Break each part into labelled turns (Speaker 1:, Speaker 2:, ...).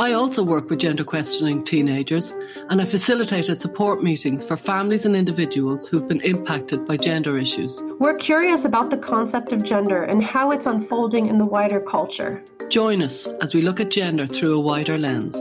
Speaker 1: I also work with gender questioning teenagers and I facilitated support meetings for families and individuals who've been impacted by gender issues.
Speaker 2: We're curious about the concept of gender and how it's unfolding in the wider culture.
Speaker 1: Join us as we look at gender through a wider lens.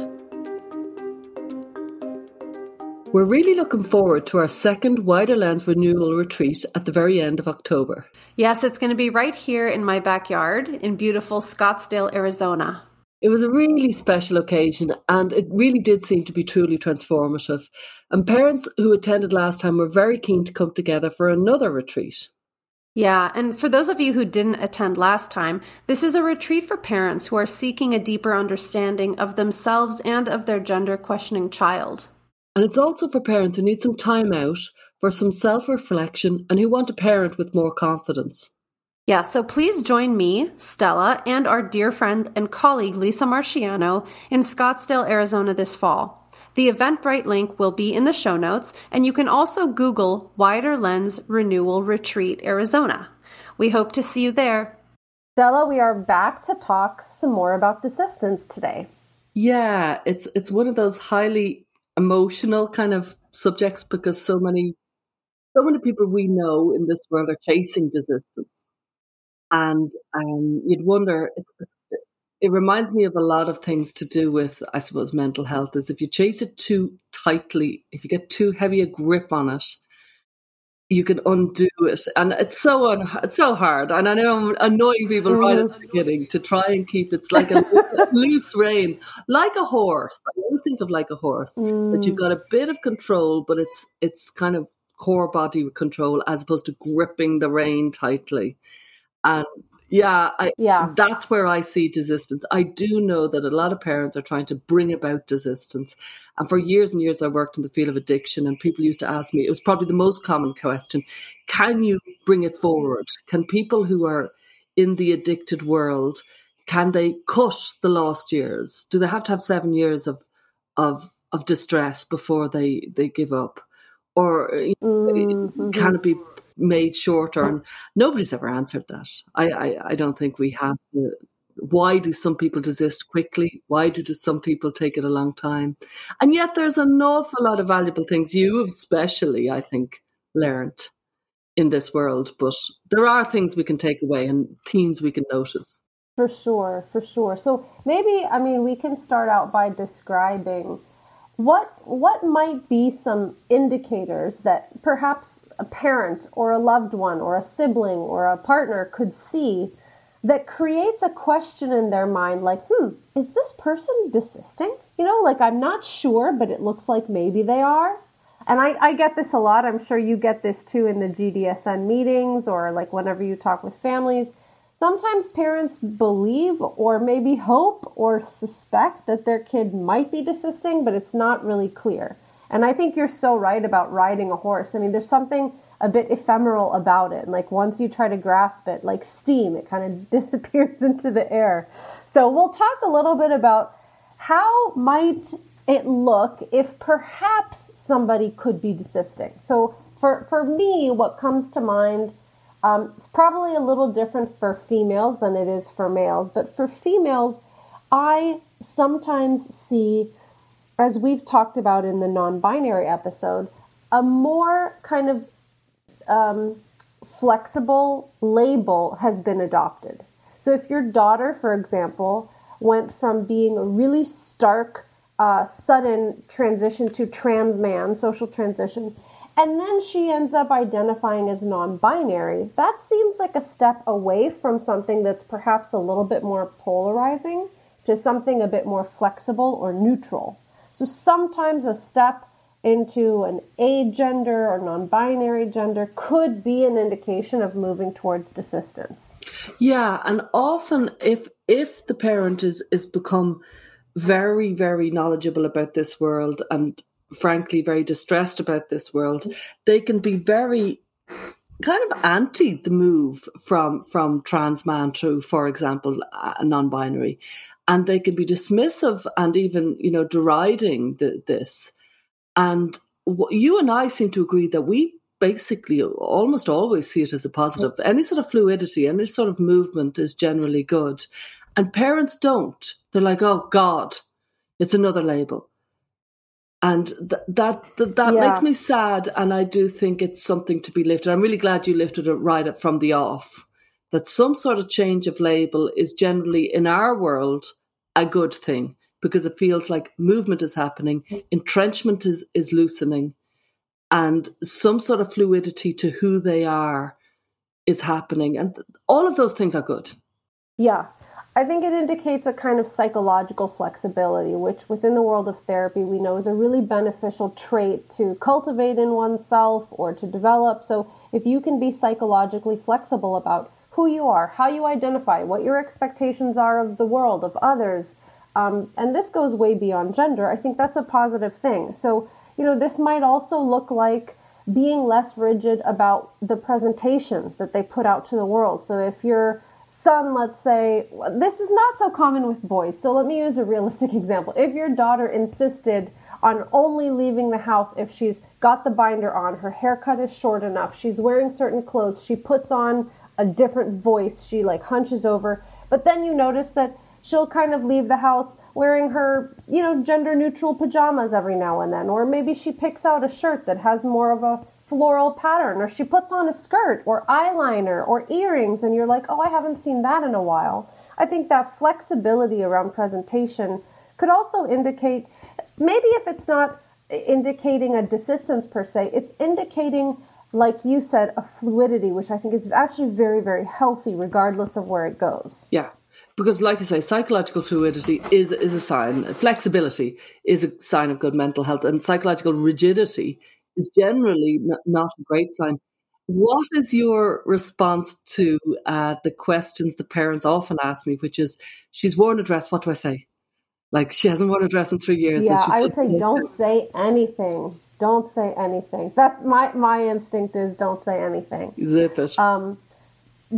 Speaker 1: We're really looking forward to our second Wider Lens Renewal Retreat at the very end of October.
Speaker 3: Yes, it's going to be right here in my backyard in beautiful Scottsdale, Arizona.
Speaker 1: It was a really special occasion and it really did seem to be truly transformative. And parents who attended last time were very keen to come together for another retreat.
Speaker 3: Yeah, and for those of you who didn't attend last time, this is a retreat for parents who are seeking a deeper understanding of themselves and of their gender questioning child.
Speaker 1: And it's also for parents who need some time out for some self reflection and who want to parent with more confidence.
Speaker 3: Yeah, so please join me, Stella, and our dear friend and colleague Lisa Marchiano in Scottsdale, Arizona this fall. The Eventbrite link will be in the show notes, and you can also Google Wider Lens Renewal Retreat Arizona. We hope to see you there.
Speaker 4: Stella, we are back to talk some more about desistance today.
Speaker 1: Yeah, it's it's one of those highly emotional kind of subjects because so many so many people we know in this world are chasing desistance and um, you'd wonder. It, it reminds me of a lot of things to do with, I suppose, mental health. Is if you chase it too tightly, if you get too heavy a grip on it, you can undo it, and it's so un- it's so hard. And I know I'm annoying people mm. right at the mm. beginning to try and keep it's like a loose rein, like a horse. I always think of like a horse mm. that you've got a bit of control, but it's it's kind of core body control as opposed to gripping the rein tightly. And yeah, I, yeah, that's where I see desistance. I do know that a lot of parents are trying to bring about desistance. And for years and years, I worked in the field of addiction, and people used to ask me, it was probably the most common question can you bring it forward? Can people who are in the addicted world, can they cut the lost years? Do they have to have seven years of, of, of distress before they, they give up? Or mm-hmm. can it be made shorter? And nobody's ever answered that. I, I, I don't think we have. The, why do some people desist quickly? Why do some people take it a long time? And yet, there's an awful lot of valuable things you, especially, I think, learned in this world. But there are things we can take away and themes we can notice.
Speaker 4: For sure, for sure. So maybe, I mean, we can start out by describing what what might be some indicators that perhaps a parent or a loved one or a sibling or a partner could see that creates a question in their mind like, hmm, is this person desisting? You know, like I'm not sure, but it looks like maybe they are. And I, I get this a lot. I'm sure you get this too in the GDSN meetings or like whenever you talk with families. Sometimes parents believe or maybe hope or suspect that their kid might be desisting, but it's not really clear. And I think you're so right about riding a horse. I mean, there's something a bit ephemeral about it. And like once you try to grasp it, like steam, it kind of disappears into the air. So we'll talk a little bit about how might it look if perhaps somebody could be desisting. So for, for me, what comes to mind, um, it's probably a little different for females than it is for males. But for females, I sometimes see as we've talked about in the non binary episode, a more kind of um, flexible label has been adopted. So if your daughter, for example, went from being a really stark, uh, sudden transition to trans man, social transition, and then she ends up identifying as non binary, that seems like a step away from something that's perhaps a little bit more polarizing to something a bit more flexible or neutral. So sometimes a step into an a gender or non-binary gender could be an indication of moving towards desistance.
Speaker 1: Yeah, and often if if the parent is is become very very knowledgeable about this world and frankly very distressed about this world, they can be very kind of anti the move from from trans man to, for example, non-binary, and they can be dismissive and even you know deriding the, this. And you and I seem to agree that we basically almost always see it as a positive. Mm. Any sort of fluidity, any sort of movement is generally good, and parents don't. They're like, oh God, it's another label and th- that th- that yeah. makes me sad and i do think it's something to be lifted i'm really glad you lifted it right up from the off that some sort of change of label is generally in our world a good thing because it feels like movement is happening mm. entrenchment is is loosening and some sort of fluidity to who they are is happening. And all of those things are good.
Speaker 4: Yeah. I think it indicates a kind of psychological flexibility, which within the world of therapy we know is a really beneficial trait to cultivate in oneself or to develop. So, if you can be psychologically flexible about who you are, how you identify, what your expectations are of the world, of others, um, and this goes way beyond gender, I think that's a positive thing. So, you know, this might also look like being less rigid about the presentation that they put out to the world. So, if you're son, let's say, this is not so common with boys. So let me use a realistic example. If your daughter insisted on only leaving the house if she's got the binder on, her haircut is short enough, she's wearing certain clothes, she puts on a different voice, she like hunches over, but then you notice that she'll kind of leave the house wearing her, you know, gender neutral pajamas every now and then, or maybe she picks out a shirt that has more of a floral pattern, or she puts on a skirt or eyeliner or earrings, and you're like, oh, I haven't seen that in a while. I think that flexibility around presentation could also indicate maybe if it's not indicating a desistance per se, it's indicating, like you said, a fluidity, which I think is actually very, very healthy regardless of where it goes.
Speaker 1: Yeah. Because, like you say, psychological fluidity is is a sign. Flexibility is a sign of good mental health, and psychological rigidity is generally not a great sign. What is your response to uh, the questions the parents often ask me, which is, she's worn a dress, what do I say? Like, she hasn't worn a dress in three years.
Speaker 4: Yeah, I would say don't say anything. Don't say anything. That's my, my instinct is don't say anything.
Speaker 1: It.
Speaker 4: Um,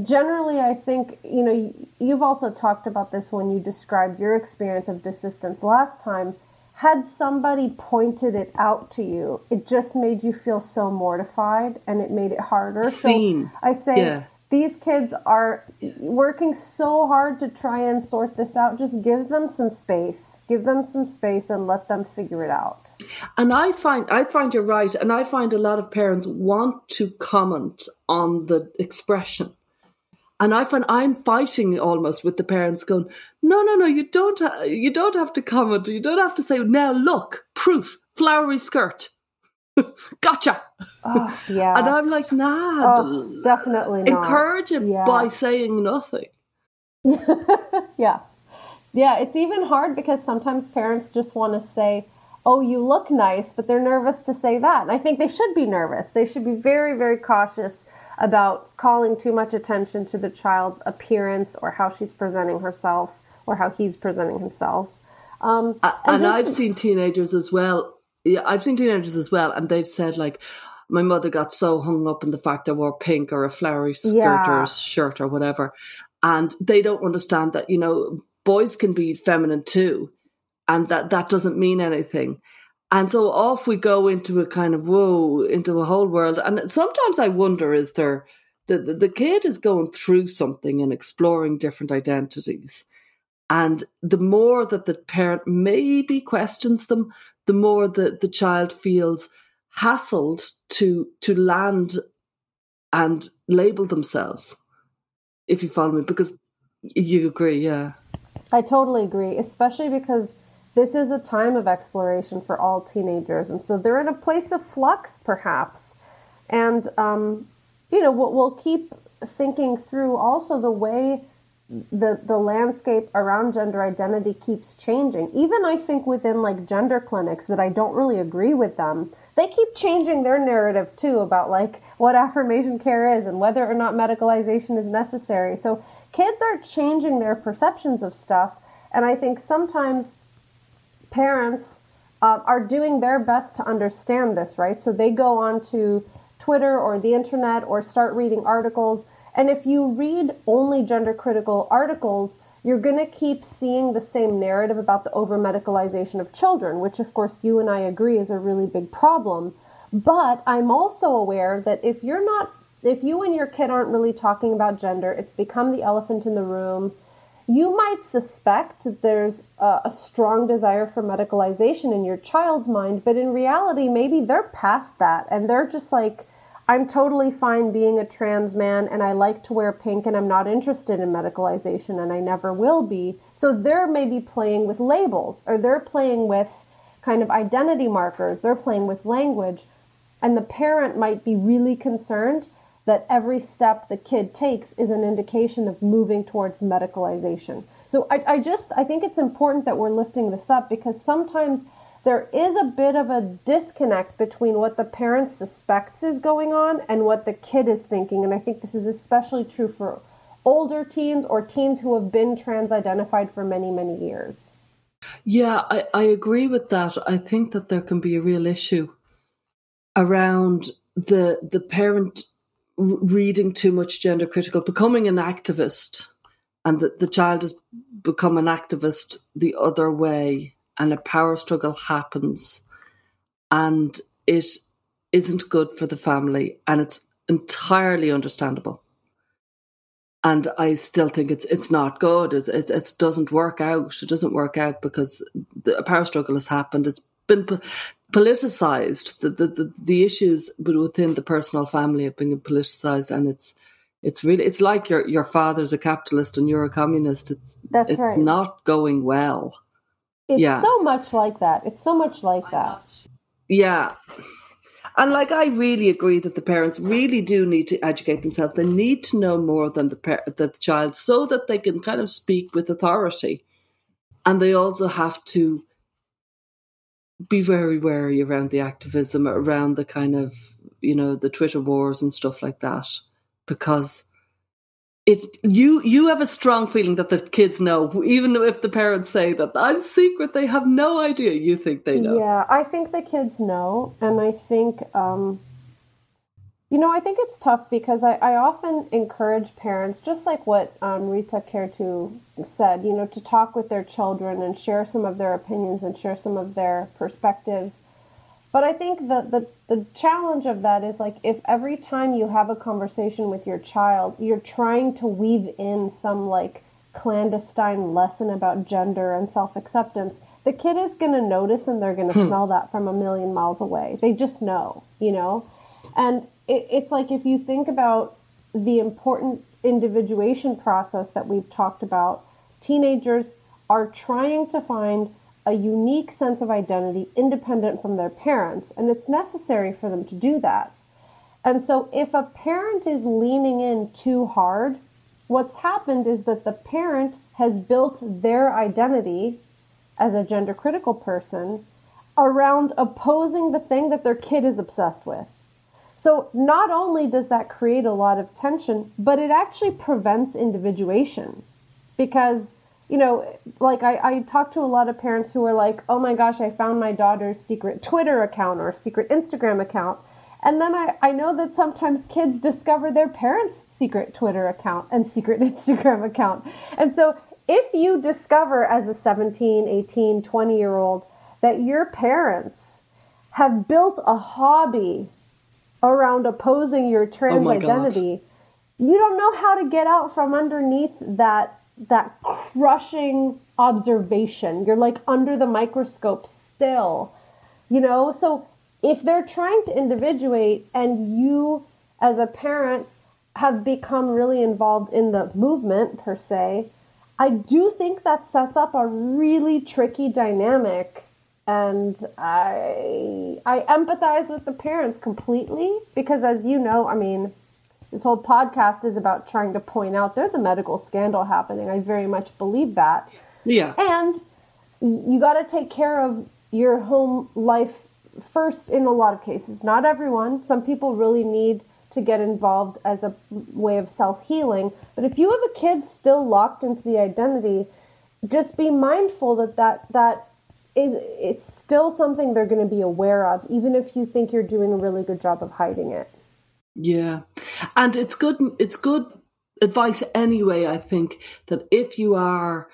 Speaker 4: generally, I think, you know, you've also talked about this when you described your experience of desistance last time had somebody pointed it out to you, it just made you feel so mortified and it made it harder.
Speaker 1: Seen.
Speaker 4: So I say yeah. These kids are working so hard to try and sort this out. Just give them some space. Give them some space and let them figure it out.
Speaker 1: And I find I find you're right, and I find a lot of parents want to comment on the expression and I find I'm fighting almost with the parents going, no, no, no, you don't, ha- you don't have to comment. You don't have to say, now look, proof, flowery skirt. gotcha.
Speaker 4: Oh, yeah.
Speaker 1: and I'm like, nah.
Speaker 4: Oh, definitely not.
Speaker 1: Encourage him yeah. by saying nothing.
Speaker 4: yeah. Yeah, it's even hard because sometimes parents just want to say, oh, you look nice, but they're nervous to say that. And I think they should be nervous. They should be very, very cautious about calling too much attention to the child's appearance or how she's presenting herself or how he's presenting himself. Um,
Speaker 1: and, and I've seen teenagers as well. Yeah, I've seen teenagers as well, and they've said like, my mother got so hung up in the fact I wore pink or a flowery skirt yeah. or shirt or whatever, and they don't understand that you know boys can be feminine too, and that that doesn't mean anything. And so off we go into a kind of whoa, into a whole world. And sometimes I wonder is there, the, the, the kid is going through something and exploring different identities. And the more that the parent maybe questions them, the more that the child feels hassled to to land and label themselves. If you follow me, because you agree, yeah.
Speaker 4: I totally agree, especially because this is a time of exploration for all teenagers, and so they're in a place of flux, perhaps. And um, you know, we'll, we'll keep thinking through also the way the the landscape around gender identity keeps changing. Even I think within like gender clinics that I don't really agree with them, they keep changing their narrative too about like what affirmation care is and whether or not medicalization is necessary. So kids are changing their perceptions of stuff, and I think sometimes parents uh, are doing their best to understand this, right? So they go on to Twitter or the internet or start reading articles. And if you read only gender critical articles, you're going to keep seeing the same narrative about the over medicalization of children, which, of course, you and I agree is a really big problem. But I'm also aware that if you're not, if you and your kid aren't really talking about gender, it's become the elephant in the room. You might suspect that there's a, a strong desire for medicalization in your child's mind, but in reality, maybe they're past that and they're just like, I'm totally fine being a trans man and I like to wear pink and I'm not interested in medicalization and I never will be. So they're maybe playing with labels or they're playing with kind of identity markers, they're playing with language. And the parent might be really concerned that every step the kid takes is an indication of moving towards medicalization. So I, I just I think it's important that we're lifting this up because sometimes there is a bit of a disconnect between what the parent suspects is going on and what the kid is thinking. And I think this is especially true for older teens or teens who have been trans identified for many, many years.
Speaker 1: Yeah, I, I agree with that. I think that there can be a real issue around the the parent reading too much gender critical, becoming an activist, and that the child has become an activist the other way and a power struggle happens and it isn't good for the family and it's entirely understandable and I still think it's it's not good. It, it, it doesn't work out. It doesn't work out because the a power struggle has happened. It's been po- politicized. The, the, the the issues within the personal family have been politicized, and it's it's really it's like your your father's a capitalist and you're a communist. It's
Speaker 4: That's
Speaker 1: it's
Speaker 4: right.
Speaker 1: not going well.
Speaker 4: It's
Speaker 1: Yeah.
Speaker 4: so much like that. It's so much like that.
Speaker 1: Yeah. And like I really agree that the parents really do need to educate themselves. They need to know more than the par- the child so that they can kind of speak with authority. And they also have to be very wary around the activism, around the kind of, you know, the Twitter wars and stuff like that because it's you you have a strong feeling that the kids know even if the parents say that I'm secret they have no idea you think they know.
Speaker 4: Yeah, I think the kids know, and I think, um, you know, I think it's tough because I, I often encourage parents, just like what um, Rita Kertu said, you know, to talk with their children and share some of their opinions and share some of their perspectives. But I think the, the, the challenge of that is like if every time you have a conversation with your child, you're trying to weave in some like clandestine lesson about gender and self acceptance, the kid is going to notice and they're going to hmm. smell that from a million miles away. They just know, you know? And it, it's like if you think about the important individuation process that we've talked about, teenagers are trying to find a unique sense of identity independent from their parents, and it's necessary for them to do that. And so, if a parent is leaning in too hard, what's happened is that the parent has built their identity as a gender critical person around opposing the thing that their kid is obsessed with. So, not only does that create a lot of tension, but it actually prevents individuation because you know, like I, I talk to a lot of parents who are like, oh my gosh, I found my daughter's secret Twitter account or secret Instagram account. And then I, I know that sometimes kids discover their parents' secret Twitter account and secret Instagram account. And so if you discover as a 17, 18, 20 year old that your parents have built a hobby around opposing your trans
Speaker 1: Oh my God.
Speaker 4: identity, you don't know how to get out from underneath that that crushing observation. You're like under the microscope still. You know, so if they're trying to individuate and you as a parent have become really involved in the movement per se, I do think that sets up a really tricky dynamic and I I empathize with the parents completely because as you know, I mean, this whole podcast is about trying to point out there's a medical scandal happening. I very much believe that.
Speaker 1: Yeah.
Speaker 4: And you got to take care of your home life first in a lot of cases. Not everyone. Some people really need to get involved as a way of self healing. But if you have a kid still locked into the identity, just be mindful that that, that is it's still something they're going to be aware of, even if you think you're doing a really good job of hiding it.
Speaker 1: Yeah. And it's good it's good advice anyway, I think, that if you are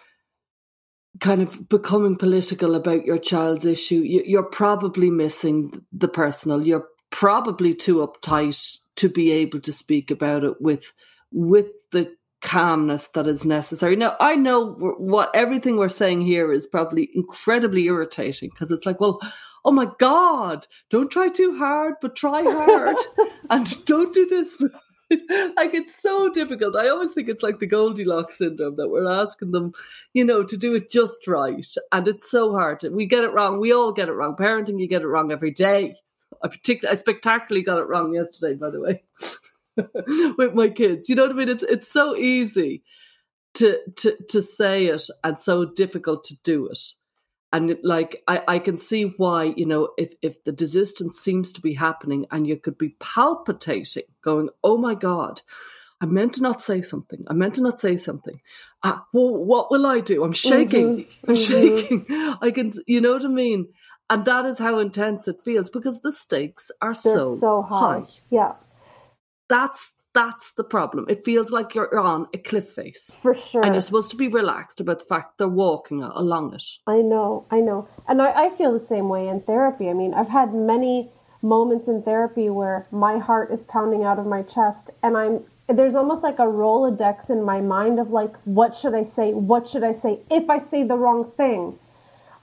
Speaker 1: kind of becoming political about your child's issue, you're probably missing the personal. You're probably too uptight to be able to speak about it with with the calmness that is necessary. Now, I know what everything we're saying here is probably incredibly irritating because it's like, well, oh my God, don't try too hard, but try hard. and don't do this. like it's so difficult. I always think it's like the Goldilocks syndrome that we're asking them, you know, to do it just right. And it's so hard. We get it wrong. We all get it wrong. Parenting, you get it wrong every day. I particularly, I spectacularly got it wrong yesterday, by the way, with my kids. You know what I mean? It's it's so easy to to to say it and so difficult to do it and like I, I can see why you know if if the desistance seems to be happening and you could be palpitating going oh my god i meant to not say something. I meant to not say something. Uh, well, what will i do? I'm shaking. Mm-hmm. i'm mm-hmm. shaking. I can you know what i mean? And that is how intense it feels because the stakes are so,
Speaker 4: so high.
Speaker 1: high.
Speaker 4: Yeah.
Speaker 1: That's that's the problem. It feels like you're on a cliff face.
Speaker 4: For sure.
Speaker 1: And you're supposed to be relaxed about the fact they're walking along it.
Speaker 4: I know, I know. And I, I feel the same way in therapy. I mean, I've had many moments in therapy where my heart is pounding out of my chest and I'm there's almost like a Rolodex in my mind of like, what should I say? What should I say? If I say the wrong thing,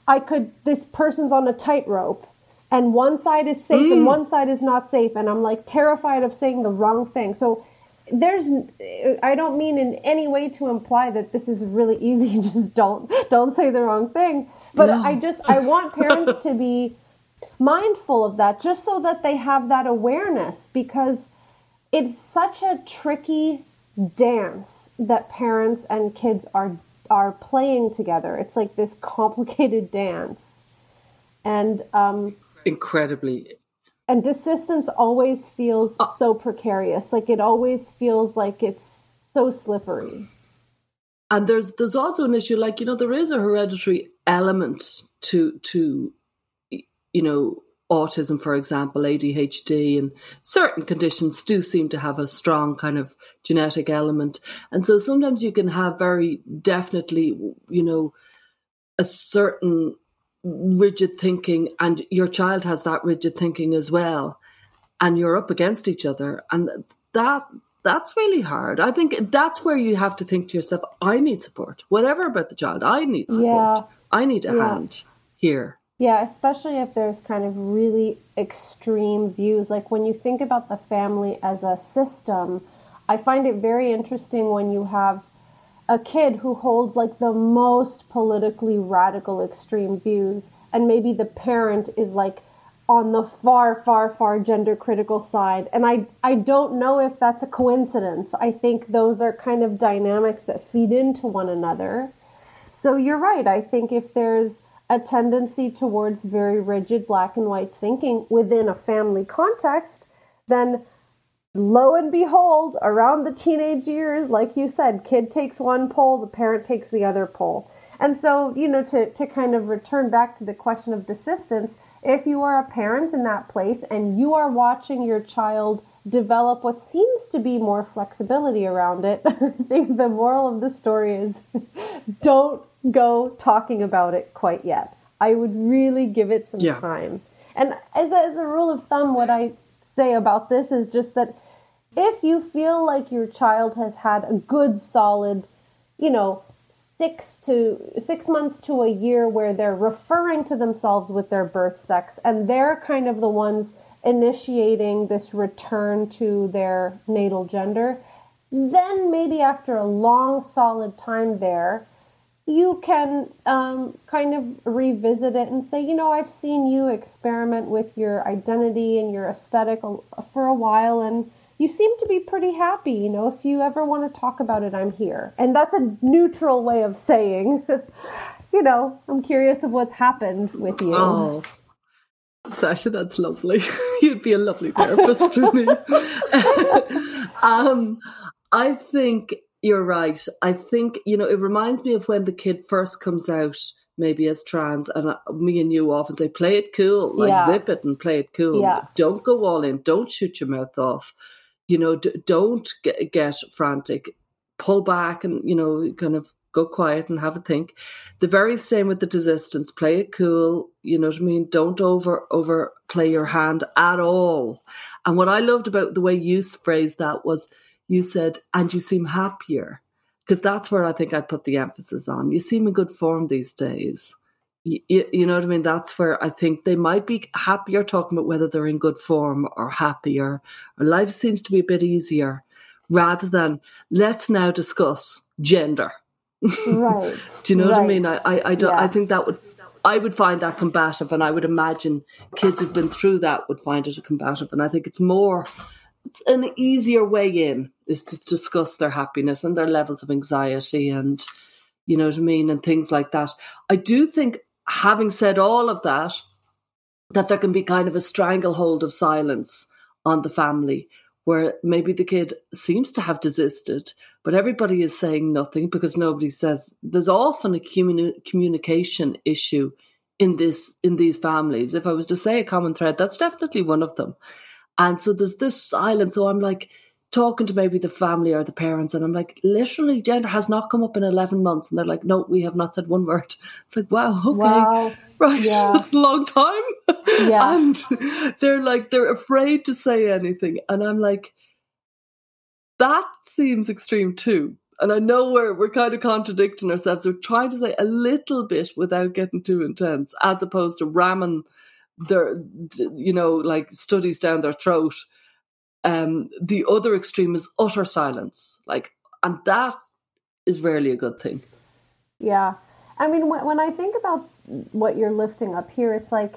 Speaker 4: I could, this person's on a tightrope and one side is safe mm. and one side is not safe and i'm like terrified of saying the wrong thing so there's i don't mean in any way to imply that this is really easy just don't don't say the wrong thing but no. i just i want parents to be mindful of that just so that they have that awareness because it's such a tricky dance that parents and kids are are playing together it's like this complicated dance and um,
Speaker 1: incredibly
Speaker 4: and desistance always feels uh, so precarious. Like it always feels like it's so slippery.
Speaker 1: And there's there's also an issue like you know there is a hereditary element to to you know autism for example adhd and certain conditions do seem to have a strong kind of genetic element. And so sometimes you can have very definitely you know a certain rigid thinking and your child has that rigid thinking as well and you're up against each other and that that's really hard. I think that's where you have to think to yourself i need support. Whatever about the child i need support. Yeah. i need a yeah. hand here.
Speaker 4: Yeah especially if there's kind of really extreme views. Like when you think about the family as a system i find it very interesting when you have a kid who holds like the most politically radical extreme views and maybe the parent is like on the far far far gender critical side. And i i don't know if that's a coincidence. I think those are kind of dynamics that feed into one another. So you're right. I think if there's a tendency towards very rigid black and white thinking within a family context then lo and behold, around the teenage years, like you said, kid takes one pole, the parent takes the other pole. And so, you know, to, to kind of return back to the question of desistance, if you are a parent in that place and you are watching your child develop what seems to be more flexibility around it, I think the moral of the story is don't go talking about it quite yet. I would really give it some yeah. time. And as a, as a rule of thumb, what I say about this is just that if you feel like your child has had a good solid, you know, six to six months to a year where they're referring to themselves with their birth sex and they're kind of the ones initiating this return to their natal gender, then maybe after a long solid time there, you can um, kind of revisit it and say, you know, I've seen you experiment with your identity and your aesthetic for a while, and you seem to be pretty happy. You know, if you ever want to talk about it, I'm here. And that's a neutral way of saying, you know, I'm curious of what's happened with you.
Speaker 1: Oh. Sasha, that's lovely. You'd be a lovely therapist for me. um, I think you're right. I think, you know, it reminds me of when the kid first comes out, maybe as trans, and uh, me and you often say, play it cool, like yeah. zip it and play it cool.
Speaker 4: Yeah.
Speaker 1: Don't go all in, don't shoot your mouth off you know, d- don't get, get frantic, pull back and, you know, kind of go quiet and have a think. The very same with the desistance. Play it cool. You know what I mean? Don't over over play your hand at all. And what I loved about the way you phrased that was you said, and you seem happier. Because that's where I think I'd put the emphasis on. You seem in good form these days. You, you, know what I mean? That's where I think they might be happier talking about whether they're in good form or happier. Or life seems to be a bit easier rather than let's now discuss gender.
Speaker 4: Right.
Speaker 1: Do you know
Speaker 4: right.
Speaker 1: what I mean? I, I, I, don't,
Speaker 4: yeah.
Speaker 1: I think that would I would find that combative, and I would imagine kids who've been through that would find it a combative. And I think it's more, it's an easier way in is to discuss their happiness and their levels of anxiety, and you know what I mean, and things like that. I do think, having said all of that, that there can be kind of a stranglehold of silence on the family where maybe the kid seems to have desisted, but everybody is saying nothing because nobody says. There's often a communi- communication issue in this in these families. If I was to say a common thread, that's definitely one of them. And so there's this silence. So I'm like talking to maybe the family or the parents, and I'm like, literally, gender has not come up in 11 months, and they're like, no, we have not said one word. It's like, wow, okay,
Speaker 4: Wow.
Speaker 1: right,
Speaker 4: Yeah.
Speaker 1: that's a long time.
Speaker 4: Yeah.
Speaker 1: and they're like, they're afraid to say anything, and I'm like, that seems extreme too. And I know we're we're kind of contradicting ourselves. We're trying to say a little bit without getting too intense, as opposed to ramming their, you know, like studies down their throat. Um, the other extreme is utter silence, like, and that is rarely a good thing.
Speaker 4: Yeah. I mean, when, when I think about what you're lifting up here, it's like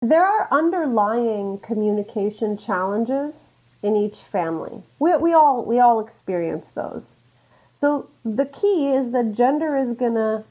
Speaker 4: there are underlying communication challenges in each family. We, we all we all experience those. So the key is that gender is to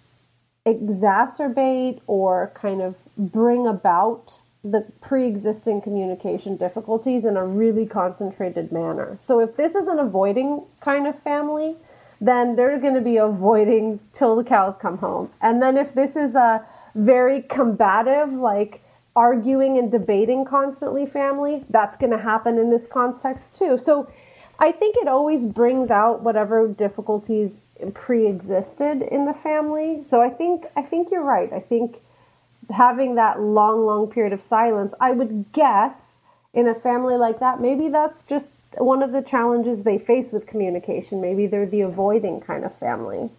Speaker 4: exacerbate or kind of bring about the pre-existing communication difficulties in a really concentrated manner. So if this is an avoiding kind of family, then they're going to be avoiding till the cows come home. And then if this is a very combative like arguing and debating constantly family, that's going to happen in this context too. So I think it always brings out whatever difficulties pre-existed in the family. So I think I think you're right. I think having that long long period of silence, I would guess in a family like that, maybe that's just one of the challenges they face with communication. Maybe they're the avoiding kind of family.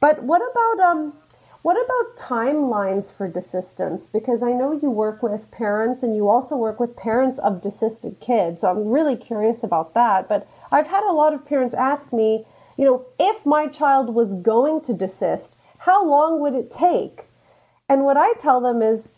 Speaker 4: But what about um what about timelines for desistance? Because I know you work with parents and you also work with parents of desisted kids. So I'm really curious about that. But I've had a lot of parents ask me, you know, if my child was going to desist, how long would it take? And what I tell them is,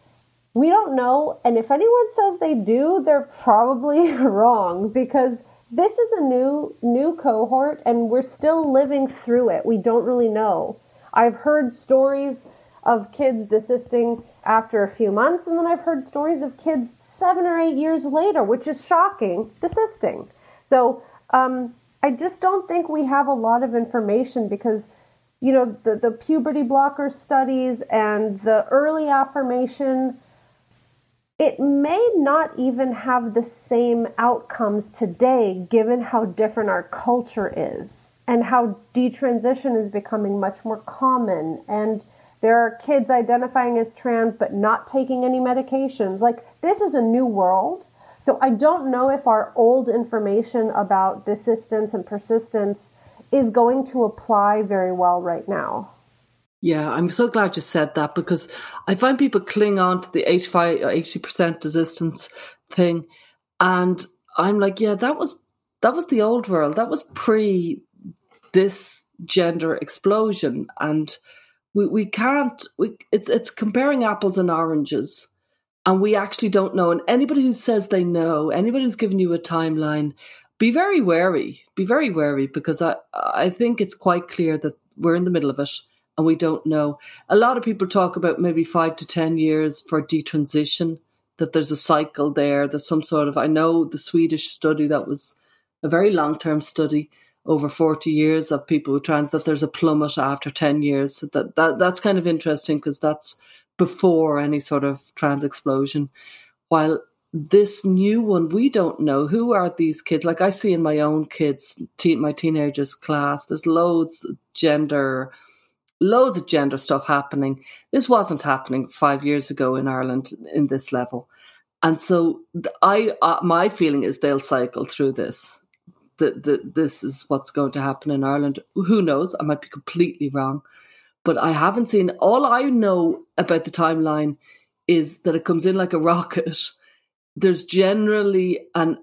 Speaker 4: we don't know. And if anyone says they do, they're probably wrong because this is a new new cohort and we're still living through it. We don't really know. I've heard stories of kids desisting after a few months, and then I've heard stories of kids seven or eight years later, which is shocking, desisting. So um, I just don't think we have a lot of information because, you know, the, the puberty blocker studies and the early affirmation, it may not even have the same outcomes today given how different our culture is and how detransition is becoming much more common. And there are kids identifying as trans but not taking any medications. Like this is a new world. So i don't know if our old information about desistance and persistence is going to apply very well right now
Speaker 1: Yeah, I'm so glad you said that because I find people cling on to the 85 or 80% desistance thing. And I'm like, yeah, that was that was the old world. That was pre this gender explosion. And we, we can't we it's it's comparing apples and oranges. And we actually don't know. And anybody who says they know, anybody who's given you a timeline, be very wary. Be very wary because I I think it's quite clear that we're in the middle of it and we don't know. A lot of people talk about maybe five to 10 years for detransition, that there's a cycle there. There's some sort of, I know the Swedish study that was a very long term study over 40 years of people who trans, that there's a plummet after 10 years. So that, that That's kind of interesting because that's before any sort of trans explosion. While this new one, we don't know who are these kids. Like I see in my own kids, teen, my teenagers class, there's loads of gender, loads of gender stuff happening. This wasn't happening five years ago in Ireland in this level, and so I, uh, my feeling is they'll cycle through this. That the, this is what's going to happen in Ireland. Who knows? I might be completely wrong, but I haven't seen. All I know about the timeline is that it comes in like a rocket there's generally an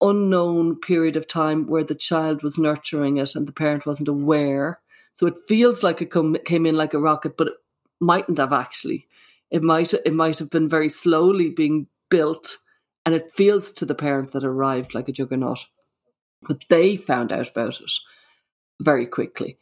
Speaker 1: unknown period of time where the child was nurturing it and the parent wasn't aware. So it feels like it come, came in like a rocket, but it mightn't have actually. It might it might have been very slowly being built, and it feels to the parents that arrived like a juggernaut. But they found out about it very quickly.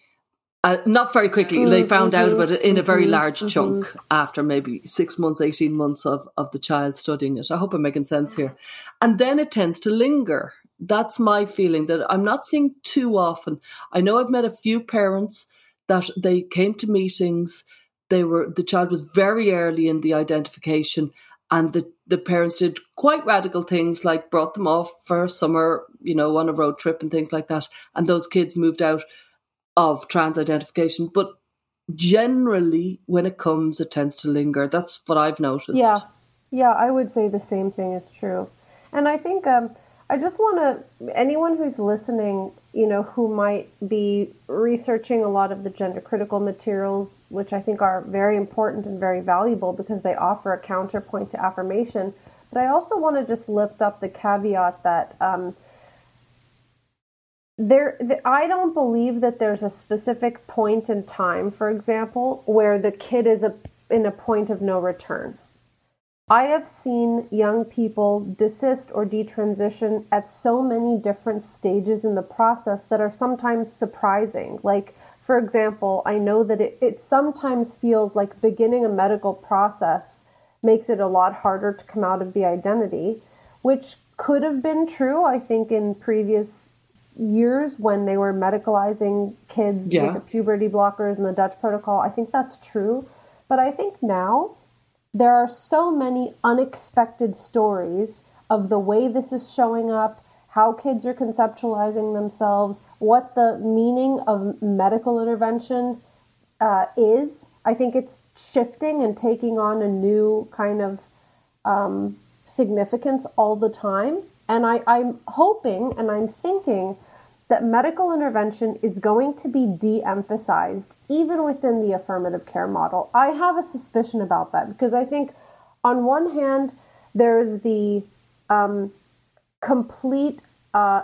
Speaker 1: Uh, not very quickly. They found mm-hmm, out about it in a very mm-hmm, large mm-hmm. chunk after maybe six months, 18 months of, of the child studying it. I hope I'm making sense here. And then it tends to linger. That's my feeling that I'm not seeing too often. I know I've met a few parents that they came to meetings. They were the child was very early in the identification, and the the parents did quite radical things like brought them off for summer, you know, on a road trip and things like that. And those kids moved out of trans identification, but generally, when it comes, it tends to linger. That's what I've noticed.
Speaker 4: Yeah, yeah, I would say the same thing is true. And I think um, I just want to anyone who's listening, you know, who might be researching a lot of the gender critical materials, which I think are very important and very valuable because they offer a counterpoint to affirmation. But I also want to just lift up the caveat that. Um, there i don't believe that there's a specific point in time for example where the kid is a, in a point of no return. I have seen young people desist or detransition at so many different stages in the process that are sometimes surprising. Like for example i know that it, it sometimes feels like beginning a medical process makes it a lot harder to come out of the identity which could have been true i think in previous years when they were medicalizing kids yeah. with the puberty blockers and the Dutch protocol. I think that's true. But I think now there are so many unexpected stories of the way this is showing up, how kids are conceptualizing themselves, what the meaning of medical intervention uh, is. I think it's shifting and taking on a new kind of um, significance all the time. And I, I'm hoping and I'm thinking that medical intervention is going to be de emphasized even within the affirmative care model. I have a suspicion about that because I think, on one hand, there's the um, complete uh,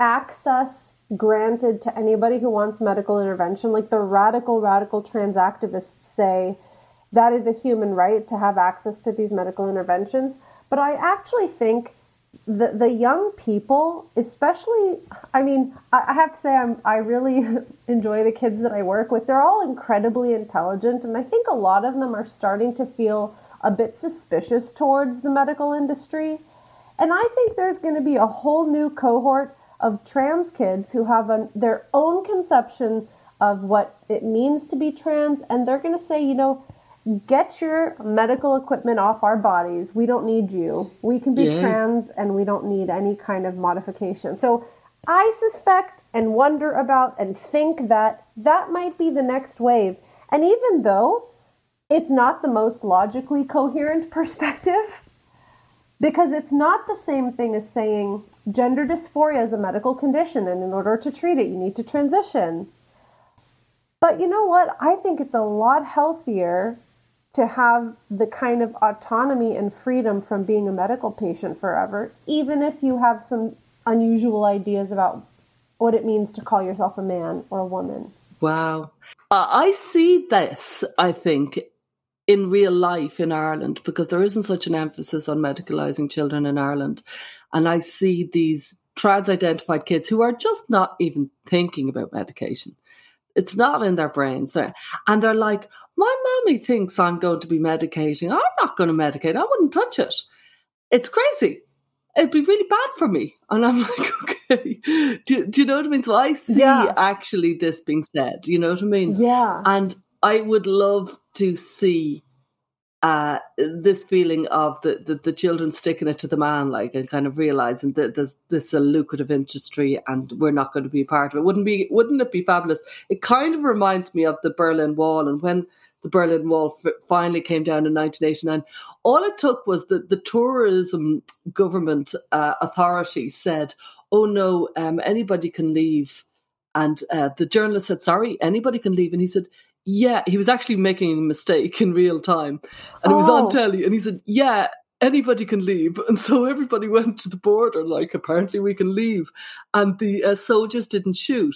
Speaker 4: access granted to anybody who wants medical intervention. Like the radical, radical trans activists say that is a human right to have access to these medical interventions. But I actually think the the young people, especially, I mean, I, I have to say, I'm I really enjoy the kids that I work with. They're all incredibly intelligent, and I think a lot of them are starting to feel a bit suspicious towards the medical industry. And I think there's going to be a whole new cohort of trans kids who have their own conception of what it means to be trans, and they're going to say, you know, get your medical equipment off our bodies. We don't need you. We can be yeah. trans and we don't need any kind of modification. So I suspect and wonder about and think that that might be the next wave. And even though it's not the most logically coherent perspective, because it's not the same thing as saying gender dysphoria is a medical condition and in order to treat it, you need to transition. But you know what? I think it's a lot healthier to have the kind of autonomy and freedom from being a medical patient forever, even if you have some unusual ideas about what it means to call yourself a man or a woman.
Speaker 1: Wow. Uh, I see this, I think, in real life in Ireland because there isn't such an emphasis on medicalizing children in Ireland. And I see these trans identified kids who are just not even thinking about medication. It's not in their brains there. And they're like, my mommy thinks I'm going to be medicating. I'm not going to medicate. I wouldn't touch it. It's crazy. It'd be really bad for me. And I'm like, okay. Do, do you know what I mean? So I see actually this being said. You know what I mean?
Speaker 4: Yeah.
Speaker 1: And I would love to see uh, this feeling of the, the, the children sticking it to the man, like and kind of realizing that there's this a lucrative industry and we're not going to be part of it. Wouldn't be wouldn't it be fabulous? It kind of reminds me of the Berlin Wall and when the Berlin Wall f- finally came down in 1989. All it took was that the tourism government uh, authority said, "Oh no, um, anybody can leave." And uh, the journalist said, "Sorry, anybody can leave." And he said, yeah, he was actually making a mistake in real time. And it was on
Speaker 4: Oh.
Speaker 1: telly. And he said, yeah, anybody can leave. And so everybody went to the border, like, apparently we can leave. And the uh, soldiers didn't shoot.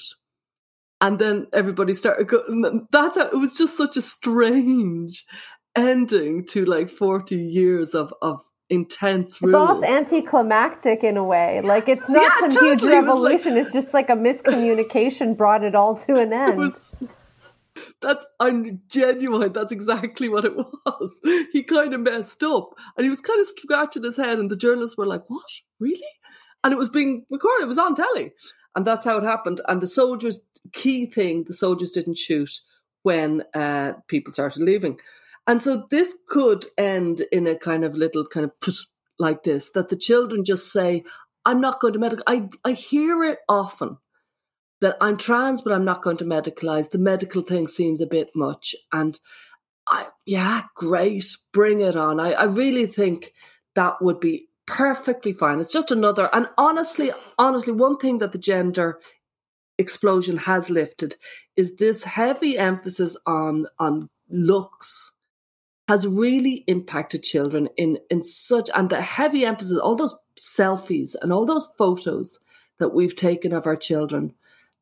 Speaker 1: And then everybody started going, that's how, it was just such a strange ending to like 40 years of, of intense rule.
Speaker 4: It's almost anticlimactic in a way. Like it's not
Speaker 1: Yeah,
Speaker 4: some huge
Speaker 1: totally. It like-
Speaker 4: revolution. it's just like a miscommunication brought it all to an end.
Speaker 1: It was that's I'm genuine. That's exactly what it was. He kind of messed up, and he was kind of scratching his head, and the journalists were like, "What, really?" And it was being recorded. It was on telly, and that's how it happened. And the soldiers, key thing, the soldiers didn't shoot when uh, people started leaving, and so this could end in a kind of little kind of like this that the children just say, "I'm not going to medical." I I hear it often that I'm trans, but I'm not going to medicalize. The medical thing seems a bit much. And I, yeah, great, bring it on. I, I really think that would be perfectly fine. It's just another, and honestly, honestly, one thing that the gender explosion has lifted is this heavy emphasis on on looks has really impacted children in in such and the heavy emphasis all those selfies and all those photos that we've taken of our children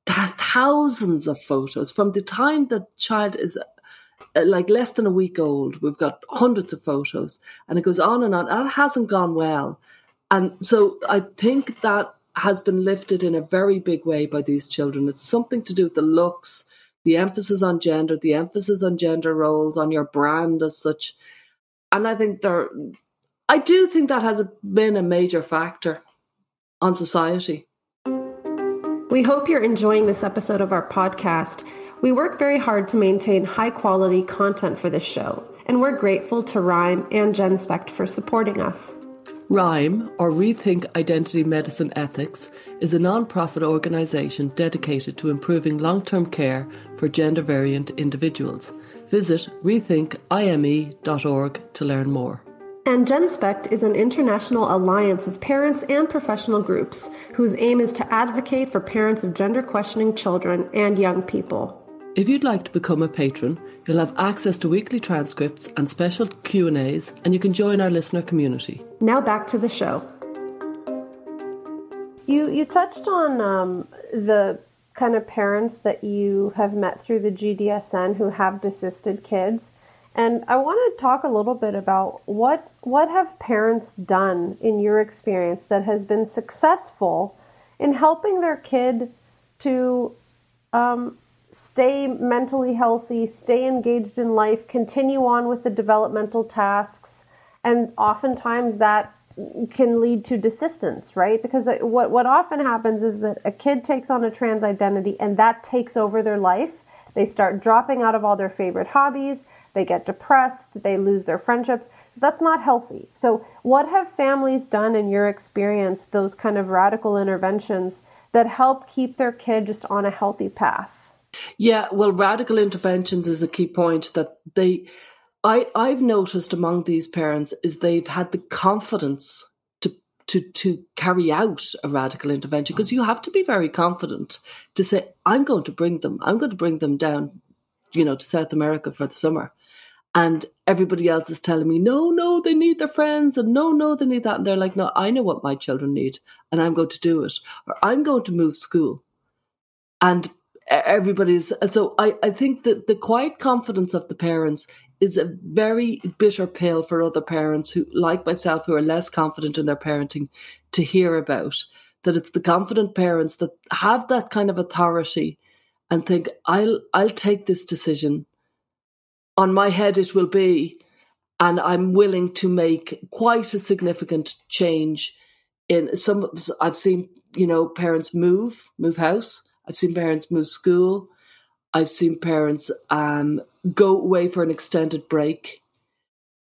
Speaker 1: th- thousands of photos from the time the child is uh, like less than a week old. We've got hundreds of photos, and it goes on and on. That hasn't gone well, and so I think that has been lifted in a very big way by these children. It's something to do with the looks, the emphasis on gender, the emphasis on gender roles, on your brand as such, and I think there. I do think that has been a major factor on society.
Speaker 3: We hope you're enjoying this episode of our podcast. We work very hard to maintain high quality content for this show, and we're grateful to RIME and GenSpect for supporting us.
Speaker 1: RIME, or Rethink Identity Medicine Ethics, is a non profit organisation dedicated to improving long term care for gender variant individuals. Visit rethinkime.org to learn more.
Speaker 3: And GenSpect is an international alliance of parents and professional groups whose aim is to advocate for parents of gender questioning children and young people.
Speaker 1: If you'd like to become a patron, you'll have access to weekly transcripts and special Q&As and you can join our listener community.
Speaker 3: Now back to the show.
Speaker 4: You you touched on um, the kind of parents that you have met through the GDSN who have desisted kids, and I want to talk a little bit about what what have parents done in your experience that has been successful in helping their kid to um, stay mentally healthy, stay engaged in life, continue on with the developmental tasks, and oftentimes that can lead to desistance, right? Because what what often happens is that a kid takes on a trans identity and that takes over their life. They start dropping out of all their favorite hobbies, they get depressed, they lose their friendships. That's not healthy. So, what have families done in your experience, those kind of radical interventions that help keep their kid just on a healthy path?
Speaker 1: Yeah, well, radical interventions is a key point that they, I, I've noticed among these parents is they've had the confidence to to to carry out a radical intervention because you have to be very confident to say I'm going to bring them, I'm going to bring them down, you know, to South America for the summer, and everybody else is telling me no, no, they need their friends, and no, no, they need that, and they're like, no, I know what my children need, and I'm going to do it, or I'm going to move school, and everybody's and so I, I think that the quiet confidence of the parents is a very bitter pill for other parents who like myself who are less confident in their parenting to hear about. That it's the confident parents that have that kind of authority and think i'll i'll take this decision on my head it will be and i'm willing to make quite a significant change in some i've seen you know parents move move house I've seen parents move school. I've seen parents um, go away for an extended break.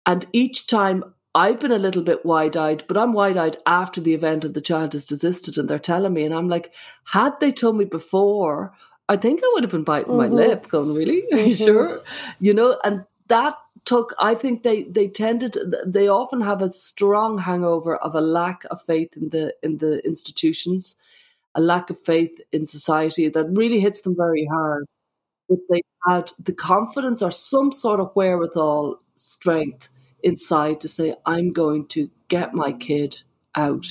Speaker 1: And each time I've been a little bit wide eyed, but I'm wide eyed after the event and the child has desisted and they're telling me. And I'm like, had they told me before, I think I would have been biting mm-hmm. my lip, going, really? Are you mm-hmm. sure? You know, and that took, I think they, they tended, they often have a strong hangover of a lack of faith in the, in the institutions, a lack of faith in society that really hits them very hard. If they had the confidence or some sort of wherewithal, strength inside to say, I'm going to get my kid out.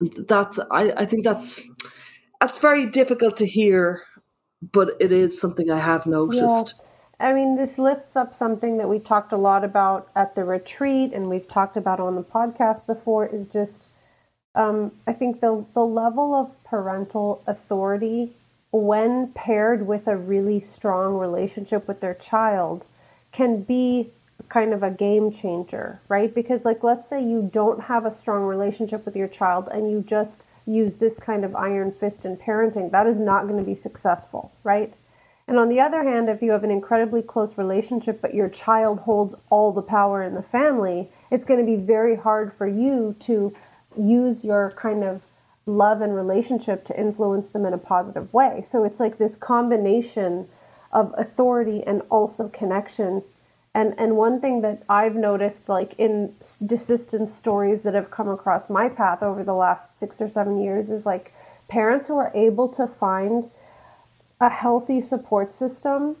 Speaker 1: That's I, I think that's that's very difficult to hear, but it is something I have noticed.
Speaker 4: Yeah. I mean, this lifts up something that we talked a lot about at the retreat, and we've talked about on the podcast before. Is just, um, I think the the level of parental authority when paired with a really strong relationship with their child can be kind of a game changer, right? Because, like, let's say you don't have a strong relationship with your child and you just use this kind of iron fist in parenting, that is not going to be successful, right? And on the other hand, if you have an incredibly close relationship, but your child holds all the power in the family, it's going to be very hard for you to use your kind of love and relationship to influence them in a positive way. So it's like this combination of authority and also connection and and one thing that I've noticed, like in desistance stories that have come across my path over the last six or seven years, is like parents who are able to find a healthy support system.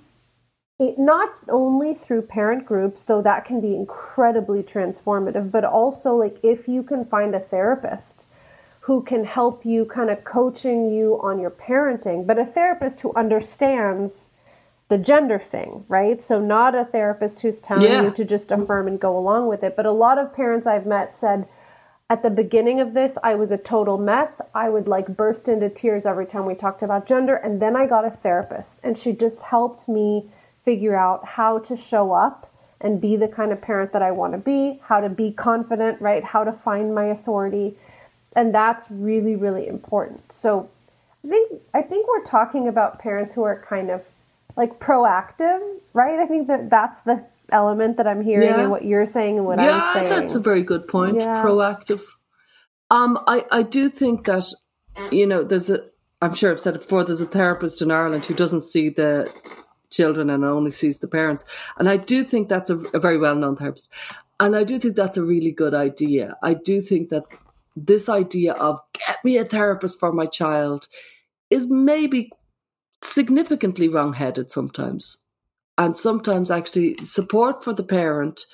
Speaker 4: It, not only through parent groups, though that can be incredibly transformative, but also like if you can find a therapist who can help you kind of coaching you on your parenting, but a therapist who understands the gender thing, right? So not a therapist who's telling yeah. you to just affirm and go along with it. But a lot of parents I've met said at the beginning of this, I was a total mess. I would like burst into tears every time we talked about gender. And then I got a therapist and she just helped me figure out how to show up and be the kind of parent that I want to be, how to be confident, right? How to find my authority. And that's really, really important. So I think I think we're talking about parents who are kind of like proactive, right? I think that that's the element that I'm hearing yeah. and what you're saying and what yeah, I'm saying.
Speaker 1: Yeah, that's a very good point. Yeah. Proactive. Um, I I do think that you know there's a. I'm sure I've said it before. There's a therapist in Ireland who doesn't see the children and only sees the parents, and I do think that's a, a very well known therapist, and I do think that's a really good idea. I do think that this idea of get me a therapist for my child is maybe significantly wrong-headed sometimes. And sometimes actually support for the parent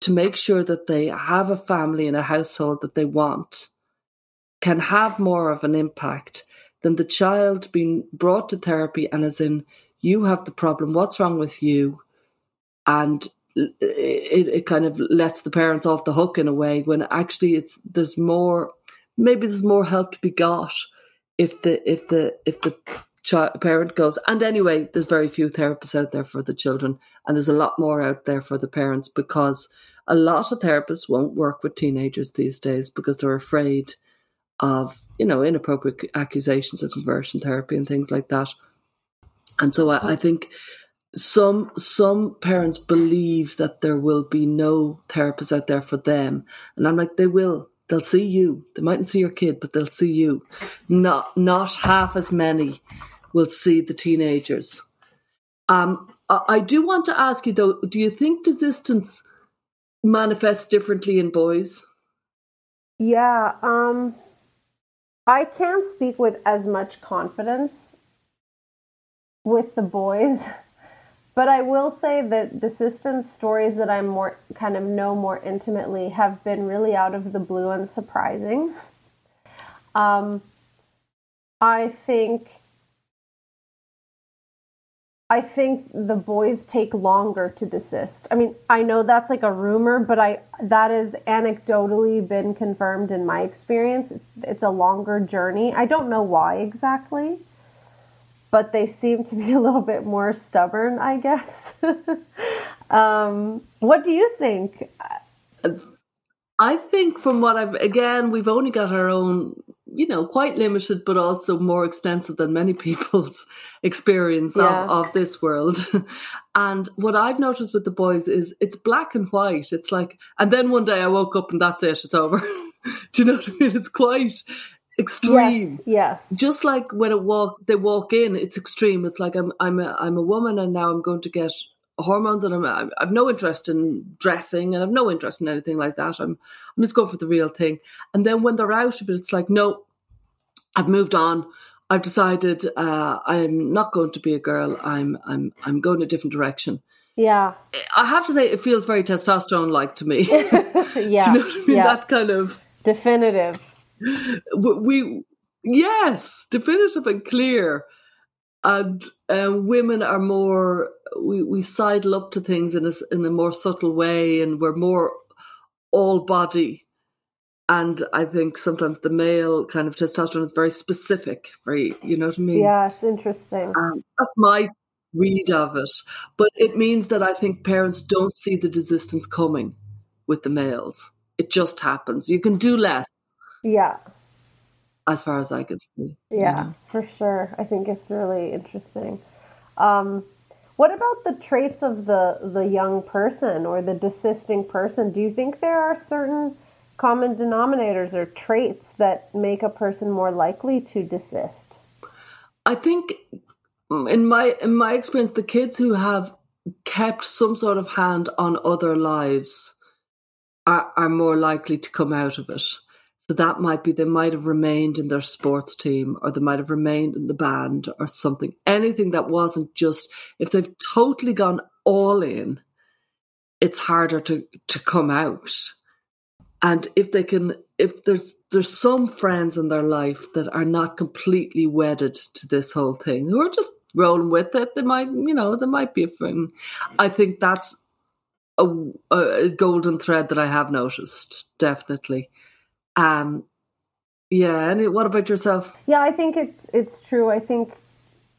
Speaker 1: to make sure that they have a family and a household that they want can have more of an impact than the child being brought to therapy and as in you have the problem what's wrong with you? And it, it kind of lets the parents off the hook in a way when actually it's there's more maybe there's more help to be got if the if the if the child, parent goes. And anyway, there's very few therapists out there for the children, and there's a lot more out there for the parents because a lot of therapists won't work with teenagers these days because they're afraid of you know inappropriate accusations of conversion therapy and things like that. And so I, I think some some parents believe that there will be no therapists out there for them, and I'm like, they will. They'll see you. They mightn't see your kid, but they'll see you. Not not half as many will see the teenagers. Um, I do want to ask you though, do you think desistance manifests differently in boys?
Speaker 4: Yeah, um, I can't speak with as much confidence with the boys, but I will say that desistance stories that I'm more kind of know more intimately have been really out of the blue and surprising. Um, I think I think the boys take longer to desist. I mean, I know that's like a rumor, but I that is anecdotally been confirmed in my experience. It's, a longer journey. I don't know why exactly, but they seem to be a little bit more stubborn, I guess. um, what do you think?
Speaker 1: I think from what I've again, we've only got our own you know, quite limited, but also more extensive than many people's experience
Speaker 4: Yeah.
Speaker 1: of, of this world. and what I've noticed with the boys is it's black and white. It's like, and then one day I woke up and that's it, it's over. Do you know what I mean? It's quite extreme
Speaker 4: Yes. Yes.
Speaker 1: just like when it walk they walk in it's extreme it's like i'm i'm a, I'm a woman and now i'm going to get hormones and I'm, I'm i've no interest in dressing and i've no interest in anything like that i'm i'm just going for the real thing and then when they're out of it it's like no i've moved on i've decided uh, i'm not going to be a girl i'm i'm i'm going a different direction
Speaker 4: Yeah.
Speaker 1: i have to say it feels very testosterone like to me
Speaker 4: yeah.
Speaker 1: do you know what i mean
Speaker 4: yeah.
Speaker 1: that kind of
Speaker 4: Definitive.
Speaker 1: we, we yes definitive and clear and um, women are more we, we sidle up to things in a, in a more subtle way and we're more all body and i think sometimes the male kind of testosterone is very specific very you know what i mean
Speaker 4: Yeah, it's interesting.
Speaker 1: um, that's my read of it but it means that i think parents don't see the desistance coming with the males it just happens you can do less
Speaker 4: Yeah.
Speaker 1: as far as I can see. you
Speaker 4: Yeah,
Speaker 1: know.
Speaker 4: for sure. I think it's really interesting. Um, what about the traits of the the young person or the desisting person? Do you think there are certain common denominators or traits that make a person more likely to desist?
Speaker 1: I think in my in my experience, the kids who have kept some sort of hand on other lives are are more likely to come out of it. So that might be they might have remained in their sports team or they might have remained in the band or something. Anything that wasn't just if they've totally gone all in, it's harder to to come out. And if they can if there's there's some friends in their life that are not completely wedded to this whole thing who are just rolling with it, they might you know, there might be a thing. I think that's a, a golden thread that I have noticed, definitely. Um, yeah. And what about yourself?
Speaker 4: Yeah, I think it's it's true. I think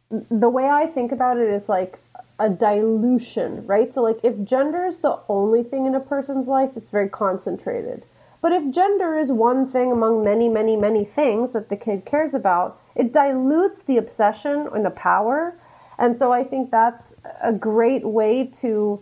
Speaker 4: the way I think about it is like a dilution, right? So like if gender is the only thing in a person's life, it's very concentrated. But if gender is one thing among many, many, many things that the kid cares about, it dilutes the obsession and the power. And so I think that's a great way to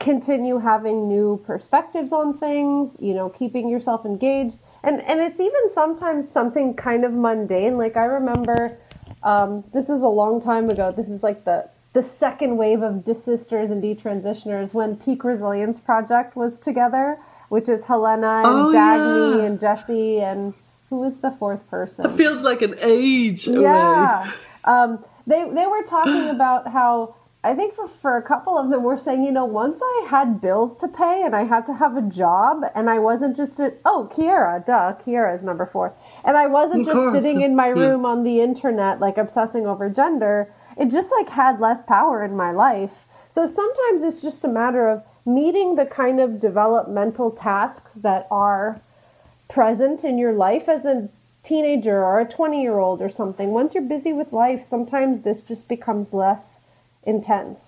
Speaker 4: continue having new perspectives on things, you know, keeping yourself engaged. And and it's even sometimes something kind of mundane. Like I remember um, this is a long time ago. This is like the the second wave of desisters and detransitioners when Pique Resilience Project was together, which is Helena and
Speaker 1: Oh,
Speaker 4: Dagny
Speaker 1: yeah.
Speaker 4: and Jesse and who was the fourth person?
Speaker 1: It feels like an age.
Speaker 4: Yeah. Um, they they were talking about how I think for, for a couple of them were saying, you know, once I had bills to pay and I had to have a job and I wasn't just a, oh Chiara, duh, Chiara is number four, and I wasn't
Speaker 1: Of
Speaker 4: just
Speaker 1: course,
Speaker 4: sitting in my
Speaker 1: yeah.
Speaker 4: room on the internet like obsessing over gender. It just like had less power in my life. So sometimes it's just a matter of meeting the kind of developmental tasks that are present in your life as a teenager or a 20 year old or something. Once you're busy with life, sometimes this just becomes less intense.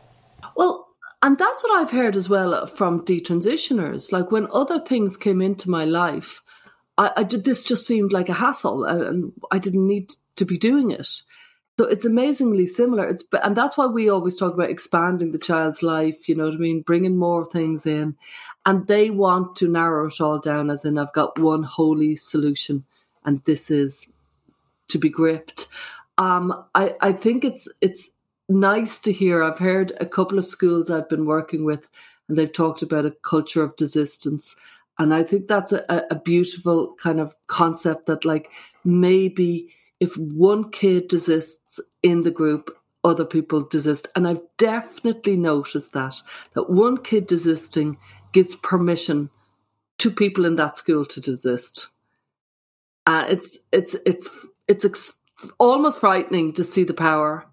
Speaker 1: Well, and that's what I've heard as well from detransitioners. Like when other things came into my life, I, I did this just seemed like a hassle, and, and I didn't need to be doing it. So it's amazingly similar. It's and that's why we always talk about expanding the child's life. You know what I mean? Bringing more things in, and they want to narrow it all down. As in, I've got one holy solution, and this is to be gripped. Um, I I think it's it's nice to hear. I've heard a couple of schools I've been working with, and they've talked about a culture of desistance. And I think that's a, a beautiful kind of concept that, like, maybe if one kid desists in the group, other people desist. And I've definitely noticed that, that one kid desisting gives permission to people in that school to desist. Uh, it's, it's, it's, it's ex- almost frightening to see the power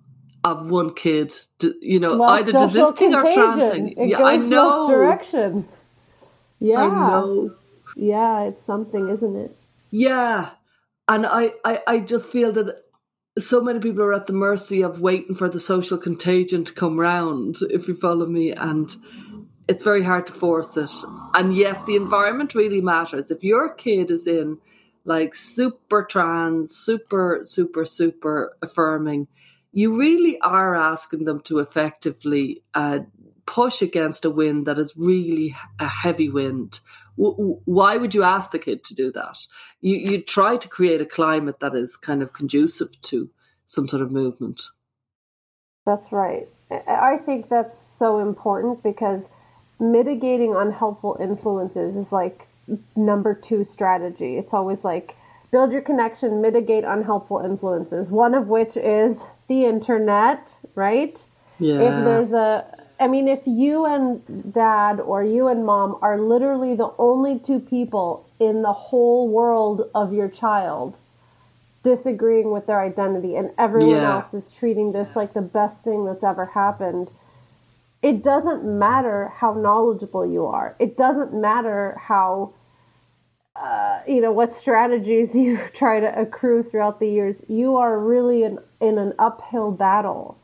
Speaker 1: of one kid, to, you know,
Speaker 4: Well,
Speaker 1: either desisting or transing.
Speaker 4: It
Speaker 1: yeah, I know.
Speaker 4: both directions. Yeah.
Speaker 1: I know.
Speaker 4: Yeah, it's something, isn't it?
Speaker 1: Yeah. And I, I, I just feel that so many people are at the mercy of waiting for the social contagion to come round, if you follow me. And it's very hard to force it. And yet the environment really matters. If your kid is in like super trans, super, super, super affirming, you really are asking them to effectively uh, push against a wind that is really a heavy wind. Why would you ask the kid to do that? You you try to create a climate that is kind of conducive to some sort of movement.
Speaker 4: That's right. I think that's so important because mitigating unhelpful influences is like number two strategy. It's always like build your connection, mitigate unhelpful influences, one of which is the internet, right?
Speaker 1: Yeah.
Speaker 4: If there's a, I mean, if you and dad or you and mom are literally the only two people in the whole world of your child disagreeing with their identity and everyone
Speaker 1: Yeah.
Speaker 4: else is treating this like the best thing that's ever happened, it doesn't matter how knowledgeable you are. It doesn't matter how uh, you know what strategies you try to accrue throughout the years. You are really in, in an uphill battle.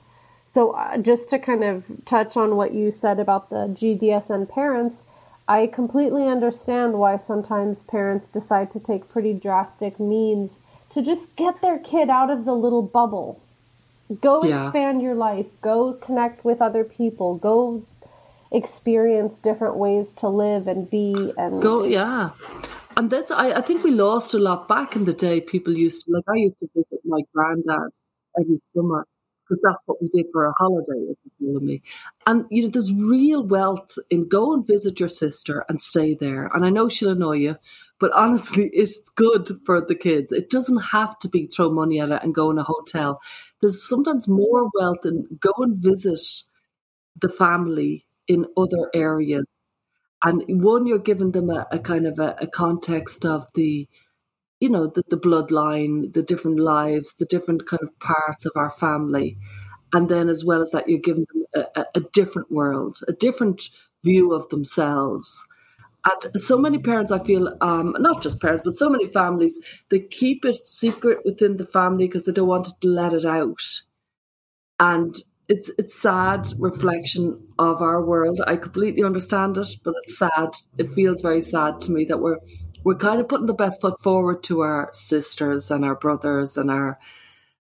Speaker 4: So uh, just to kind of touch on what you said about the GDSN parents, I completely understand why sometimes parents decide to take pretty drastic means to just get their kid out of the little bubble. Go
Speaker 1: Yeah.
Speaker 4: expand your life. Go connect with other people. Go experience different ways to live and be and
Speaker 1: Go, yeah. And that's, I, I think we lost a lot back in the day. People used to, like, I used to visit my granddad every summer because that's what we did for a holiday, if you follow me. And, you know, there's real wealth in go and visit your sister and stay there. And I know she'll annoy you, but honestly, it's good for the kids. It doesn't have to be throw money at it and go in a hotel. There's sometimes more wealth in go and visit the family in other areas and one you're giving them a, a kind of a, a context of the you know the, the bloodline the different lives the different kind of parts of our family. And then as well as that you're giving them a, a, different world a different view of themselves. And so many parents i feel um, not just parents but so many families they keep it secret within the family because they don't want to let it out. And it's it's sad reflection of our world. I completely understand it, but it's sad. It feels very sad to me that we're we're kind of putting the best foot forward to our sisters and our brothers and our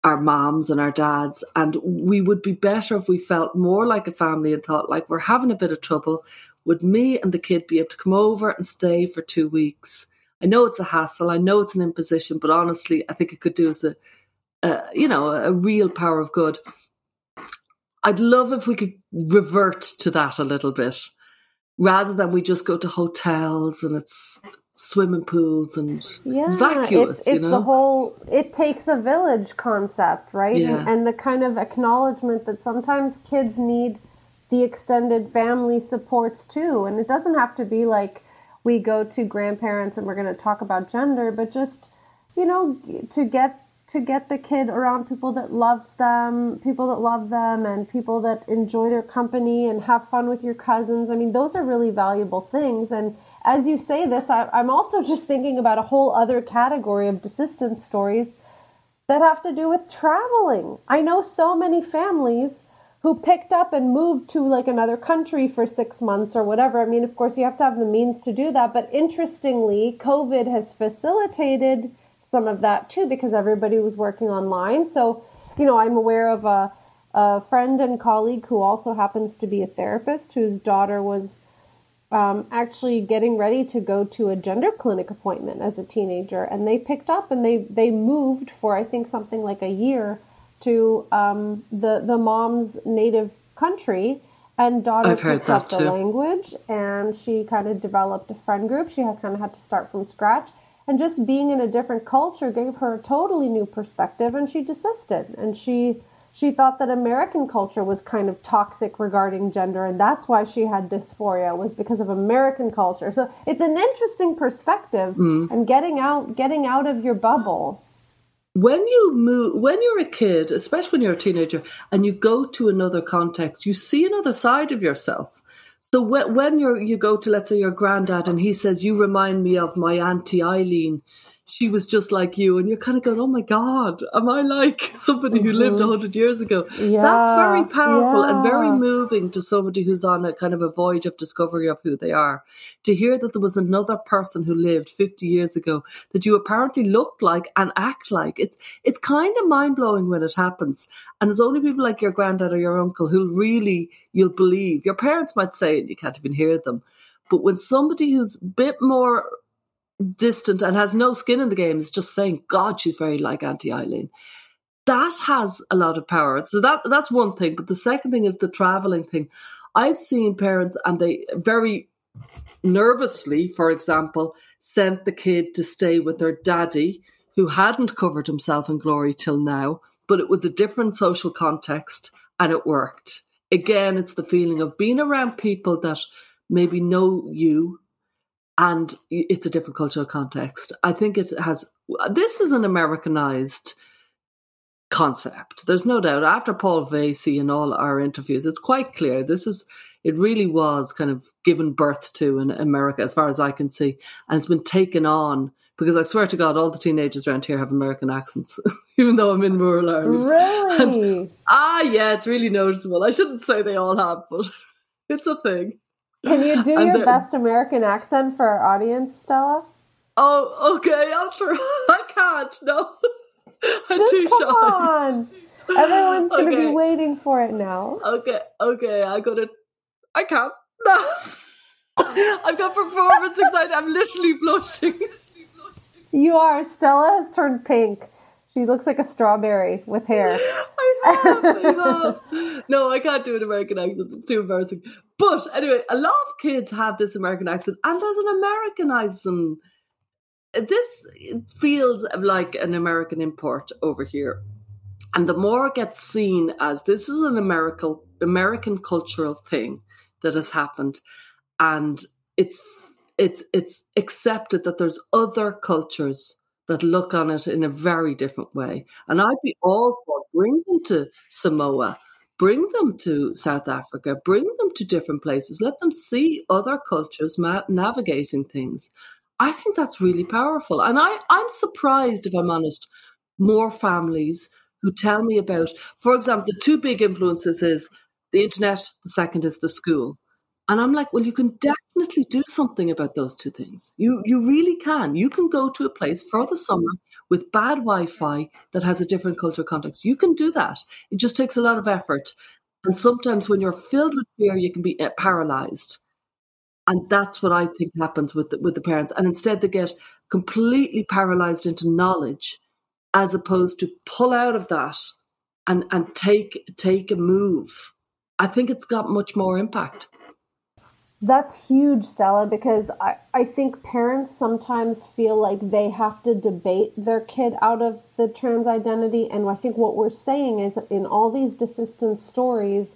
Speaker 1: our moms and our dads, and we would be better if we felt more like a family and thought like we're having a bit of trouble. Would me and the kid be able to come over and stay for two weeks? I know it's a hassle. I know it's an imposition, but honestly, I think it could do us a, a you know a real power of good. I'd love if we could revert to that a little bit rather than we just go to hotels and it's swimming pools and
Speaker 4: yeah,
Speaker 1: it's vacuous,
Speaker 4: it's,
Speaker 1: you know?
Speaker 4: the whole it takes a village concept, right?
Speaker 1: Yeah.
Speaker 4: And, and the kind of acknowledgement that sometimes kids need the extended family supports too. And it doesn't have to be like we go to grandparents and we're going to talk about gender, but just you know to get to get the kid around people that loves them, people that love them, and people that enjoy their company and have fun with your cousins. I mean, those are really valuable things. And as you say this, I, I'm also just thinking about a whole other category of desistance stories that have to do with traveling. I know so many families who picked up and moved to like another country for six months or whatever. I mean, of course, you have to have the means to do that. But interestingly, COVID has facilitated some of that too because everybody was working online. So, you know, I'm aware of a, a friend and colleague who also happens to be a therapist whose daughter was um, actually getting ready to go to a gender clinic appointment as a teenager, and they picked up and they they moved for I think something like a year to um, the the mom's native country, and daughter
Speaker 1: I've
Speaker 4: picked up
Speaker 1: that
Speaker 4: the
Speaker 1: too.
Speaker 4: language, and she kind of developed a friend group. She had kind of had to start from scratch, and just being in a different culture gave her a totally new perspective, and she desisted, and she she thought that American culture was kind of toxic regarding gender, and that's why she had dysphoria was because of American culture. So it's an interesting perspective, hmm. and getting out getting out of your bubble.
Speaker 1: when you move when you're a kid especially when you're a teenager and you go to another context you see another side of yourself so when, you're you go to let's say your granddad and he says you remind me of my auntie eileen she was just like you, and you're kind of going, "Oh my God, am I like somebody who lived
Speaker 4: Mm-hmm.
Speaker 1: hundred years ago?"
Speaker 4: Yeah,
Speaker 1: That's very powerful and very moving to somebody who's on a kind of a voyage of discovery of who they are. To hear that there was another person who lived 50 years ago that you apparently look like and act like, it's it's kind of mind blowing when it happens. And it's only people like your granddad or your uncle who really you'll believe. Your parents might say it, you can't even hear them. But when somebody who's a bit more distant and has no skin in the game is just saying, God, she's very like Auntie Eileen. That has a lot of power. So that that's one thing. But the second thing is the traveling thing. I've seen parents and they very nervously, for example, sent the kid to stay with their daddy who hadn't covered himself in glory till now, but it was a different social context and it worked. Again, it's the feeling of being around people that maybe know you and it's a different cultural context. I think it has, this is an Americanized concept. There's no doubt. After Paul Vasey and all our interviews, it's quite clear this is, it really was kind of given birth to in America, as far as I can see. And it's been taken on because I swear to God, all the teenagers around here have American accents, even though I'm in rural Ireland.
Speaker 4: Really?
Speaker 1: Ah, yeah, it's really noticeable. I shouldn't say they all have, but it's a thing.
Speaker 4: Can you do
Speaker 1: And
Speaker 4: your
Speaker 1: the-
Speaker 4: best American accent for our audience, Stella?
Speaker 1: Oh, okay, I'll try. I can't, no. I'm
Speaker 4: Just
Speaker 1: too
Speaker 4: come
Speaker 1: shy.
Speaker 4: on. Everyone's going to
Speaker 1: Okay.
Speaker 4: be waiting for it now.
Speaker 1: Okay, okay, I got it. I can't. No. I've got performance anxiety. I'm literally blushing.
Speaker 4: You are. Stella has turned pink. She looks like a strawberry with hair.
Speaker 1: I have, I have. No, I can't do an American accent. It's too embarrassing. But anyway, a lot of kids have this American accent, and there's an Americanism. This feels like an American import over here. And the more it gets seen as this is an American American cultural thing that has happened, and it's it's it's accepted that there's other cultures that look on it in a very different way. And I'd be all for bring them to Samoa, bring them to South Africa, bring them to different places, let them see other cultures ma- navigating things. I think that's really powerful. And I, I'm surprised, if I'm honest, more families who tell me about, for example, the two big influences is the internet, the second is the school. And I'm like, well, you can definitely do something about those two things. You you really can. You can go to a place for the summer with bad Wi-Fi that has a different cultural context. You can do that. It just takes a lot of effort. And sometimes when you're filled with fear, you can be uh, paralyzed. And that's what I think happens with the, with the parents. And instead, they get completely paralyzed into knowledge, as opposed to pull out of that and and take take a move. I think it's got much more impact.
Speaker 4: That's huge, Stella, because I, I think parents sometimes feel like they have to debate their kid out of the trans identity. And I think what we're saying is in all these desistance stories,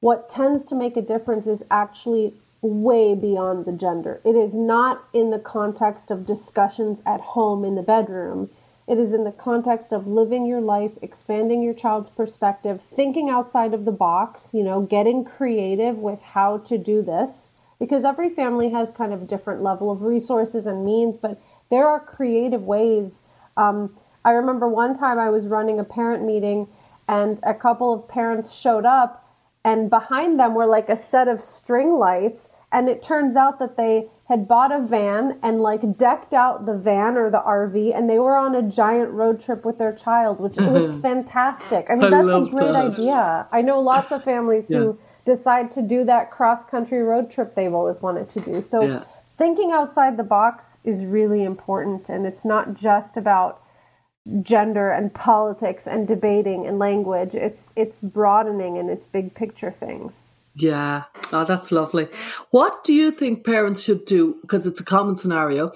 Speaker 4: what tends to make a difference is actually way beyond the gender. It is not in the context of discussions at home in the bedroom. It is in the context of living your life, expanding your child's perspective, thinking outside of the box, you know, getting creative with how to do this. Because every family has kind of a different level of resources and means, but there are creative ways. Um, I remember one time I was running a parent meeting and a couple of parents showed up and behind them were like a set of string lights and it turns out that they had bought a van and like decked out the van or the RV and they were on a giant road trip with their child which was fantastic. I mean
Speaker 1: I
Speaker 4: that's a great
Speaker 1: that.
Speaker 4: idea. I know lots of families who decide to do that cross country road trip they've always wanted to do. So
Speaker 1: Yeah.
Speaker 4: thinking outside the box is really important and it's not just about gender and politics and debating and language. It's it's broadening and it's big picture things.
Speaker 1: Yeah. Oh, that's lovely. What do you think parents should do? Because it's a common scenario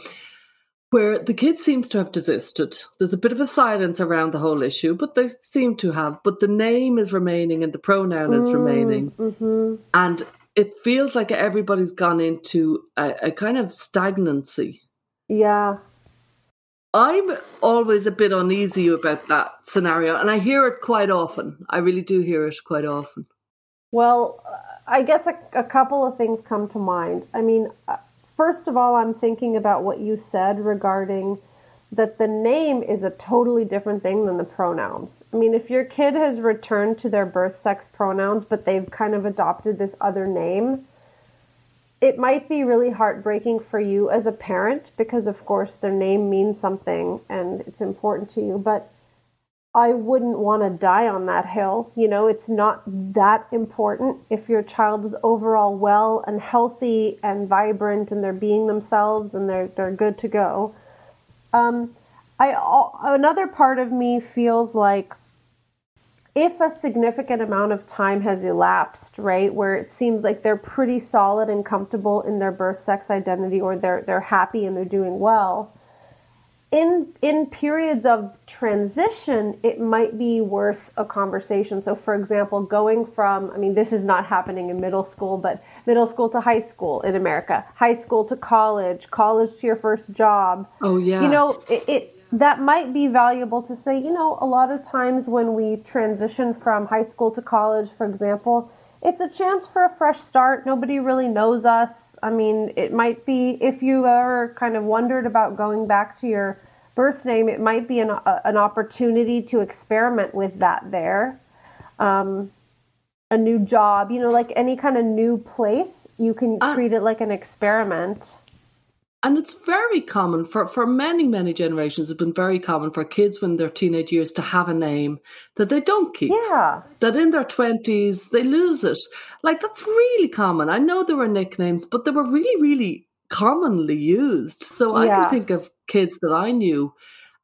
Speaker 1: where the kid seems to have desisted. There's a bit of a silence around the whole issue, but they seem to have. But the name is remaining and the pronoun is remaining.
Speaker 4: Mm-hmm.
Speaker 1: And it feels like everybody's gone into a, a kind of stagnancy.
Speaker 4: Yeah.
Speaker 1: I'm always a bit uneasy about that scenario, and I hear it quite often. I really do hear it quite often.
Speaker 4: Well, I guess a, a couple of things come to mind. I mean, uh, first of all, I'm thinking about what you said regarding that the name is a totally different thing than the pronouns. I mean, if your kid has returned to their birth sex pronouns, but they've kind of adopted this other name, it might be really heartbreaking for you as a parent because, of course, their name means something and it's important to you. But I wouldn't want to die on that hill. You know, it's not that important if your child is overall well and healthy and vibrant and they're being themselves and they're they're good to go. Um, I another part of me feels like if a significant amount of time has elapsed, right, where it seems like they're pretty solid and comfortable in their birth sex identity or they're they're happy and they're doing well, in in periods of transition it might be worth a conversation. So for example going from i mean this is not happening in middle school but middle school to high school in america high school to college college to your first job.
Speaker 1: Oh yeah.
Speaker 4: You know it, it that might be valuable to say you know a lot of times when we transition from high school to college for example it's a chance for a fresh start. Nobody really knows us I mean, it might be if you ever kind of wondered about going back to your birth name, it might be an, a, an opportunity to experiment with that there. Um, a new job, you know, like any kind of new place, you can uh, treat it like an experiment
Speaker 1: and it's very common for, for many, many generations, it's been very common for kids when they're teenage years to have a name that they don't keep.
Speaker 4: Yeah.
Speaker 1: That in their 20s, they lose it. Like, that's really common. I know there were nicknames, but they were really, really commonly used. So I can think of kids that I knew,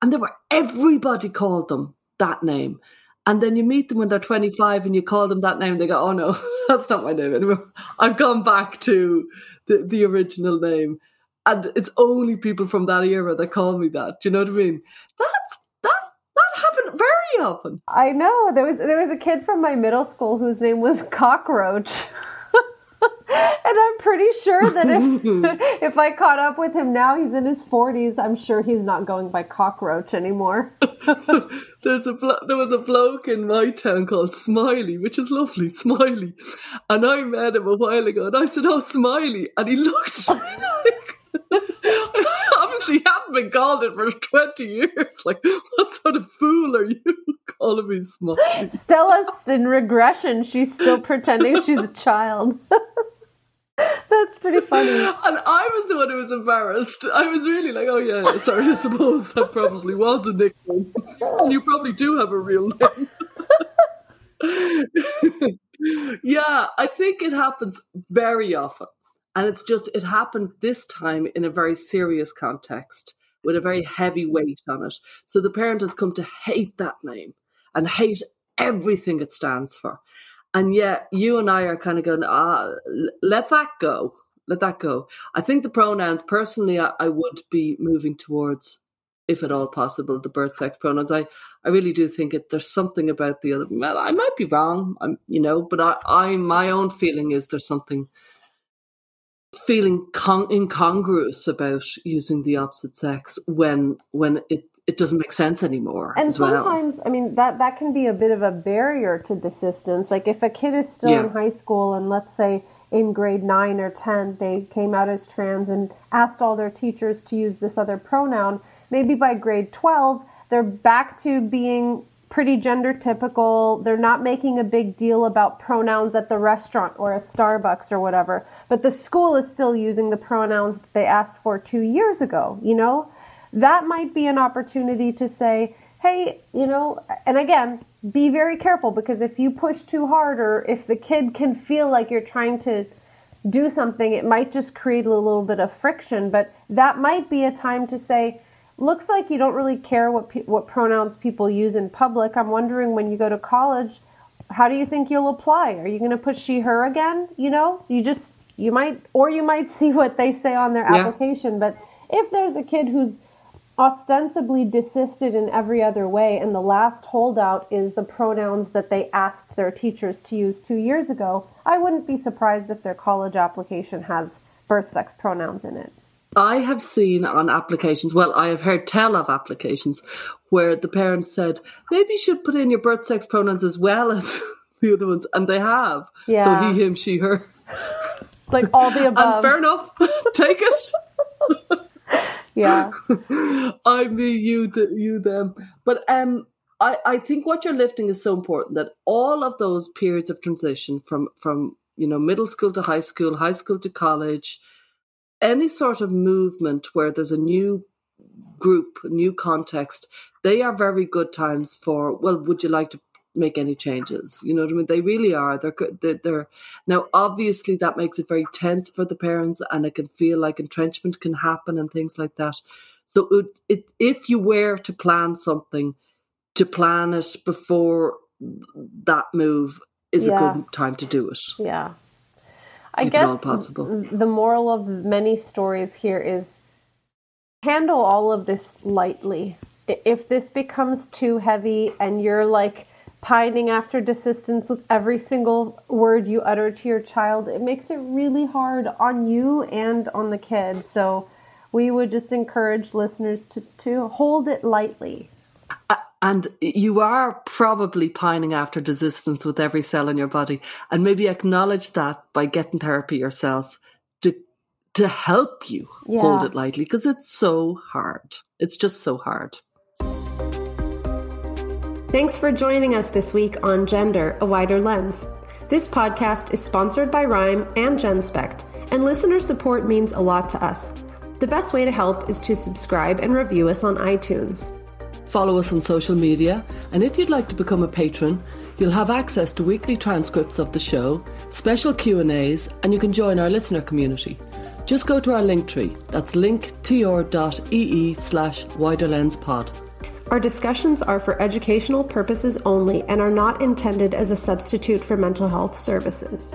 Speaker 1: and they were, everybody called them that name. And then you meet them when they're 25 and you call them that name, they go, oh no, that's not my name anymore. I've gone back to the, the original name and it's only people from that era that call me that. Do you know what I mean? That's that that happened very often.
Speaker 4: I know there was there was a kid from my middle school whose name was Cockroach. and I'm pretty sure that if if I caught up with him now, he's in his 40s. I'm sure he's not going by cockroach anymore.
Speaker 1: There's a there was a bloke in my town called Smiley, which is lovely, Smiley, and I met him a while ago, and I said, "Oh, Smiley," and he looked Obviously, you haven't been called it for 20 years. Like, what sort of fool are you calling me small?
Speaker 4: Stella's in regression. She's still pretending she's a child. That's pretty funny. And
Speaker 1: I was the one who was embarrassed. I was really like, oh, yeah, sorry, I suppose that probably was a nickname. And you probably do have a real name. yeah, I think it happens very often. And it's just, it happened this time in a very serious context with a very heavy weight on it. So the parent has come to hate that name and hate everything it stands for. And yet you and I are kind of going, ah, let that go. Let that go. I think the pronouns, personally, I, I would be moving towards, if at all possible, the birth sex pronouns. I, I really do think it. There's something about the other. Well, I might be wrong, I'm, you know, but I, I, my own feeling is there's something feeling con- incongruous about using the opposite sex when when it it doesn't make sense anymore.
Speaker 4: And sometimes,
Speaker 1: well.
Speaker 4: I mean, that that can be a bit of a barrier to desistance. Like if a kid is still yeah. in high school and let's say in grade nine or ten they came out as trans and asked all their teachers to use this other pronoun, maybe by grade twelve they're back to being pretty gender typical. They're not making a big deal about pronouns at the restaurant or at Starbucks or whatever. But the school is still using the pronouns that they asked for two years ago, you know? That might be an opportunity to say, hey, you know, and again, be very careful because if you push too hard or if the kid can feel like you're trying to do something, it might just create a little bit of friction. But that might be a time to say, looks like you don't really care what pe- what pronouns people use in public. I'm wondering when you go to college, how do you think you'll apply? Are you going to put she her again? You know, you just you might or you might see what they say on their yeah. application. But if there's a kid who's ostensibly desisted in every other way and the last holdout is the pronouns that they asked their teachers to use 2 years ago, I wouldn't be surprised if their college application has first sex pronouns in it.
Speaker 1: I have seen on applications, well, I have heard tell of applications where the parents said, maybe you should put in your birth sex pronouns as well as the other ones. And they have. Yeah. So he, him, she, her.
Speaker 4: Like all the above.
Speaker 1: And fair enough. Take it.
Speaker 4: Yeah.
Speaker 1: I me, you, you, them. But um, I, I think what you're lifting is so important that all of those periods of transition from from you know middle school to high school, high school to college, any sort of movement where there's a new group, a new context, they are very good times for. Well, would you like to make any changes. You know what I mean? They really are. They're they're, they're now obviously that makes it very tense for the parents, and it can feel like entrenchment can happen and things like that. So it, it if you were to plan something, to plan it before that move is yeah. a good time to do it.
Speaker 4: Yeah. I guess possible. the moral of many stories here is handle all of this lightly. If this becomes too heavy and you're like pining after desistance with every single word you utter to your child, it makes it really hard on you and on the kid. So we would just encourage listeners to, to hold it lightly.
Speaker 1: And you are probably pining after desistance with every cell in your body. And maybe acknowledge that by getting therapy yourself to to help you yeah. hold it lightly because it's so hard. It's just so hard.
Speaker 3: Thanks for joining us this week on Gender, a Wider Lens. This podcast is sponsored by RIME and GenSpect, and listener support means a lot to us. The best way to help is to subscribe and review us on iTunes.
Speaker 1: Follow us on social media, and if you'd like to become a patron, you'll have access to weekly transcripts of the show, special Q&As, and you can join our listener community. Just go to our link tree. That's linktr.ee slash widerlenspod.
Speaker 3: Our discussions are for educational purposes only and are not intended as a substitute for mental health services.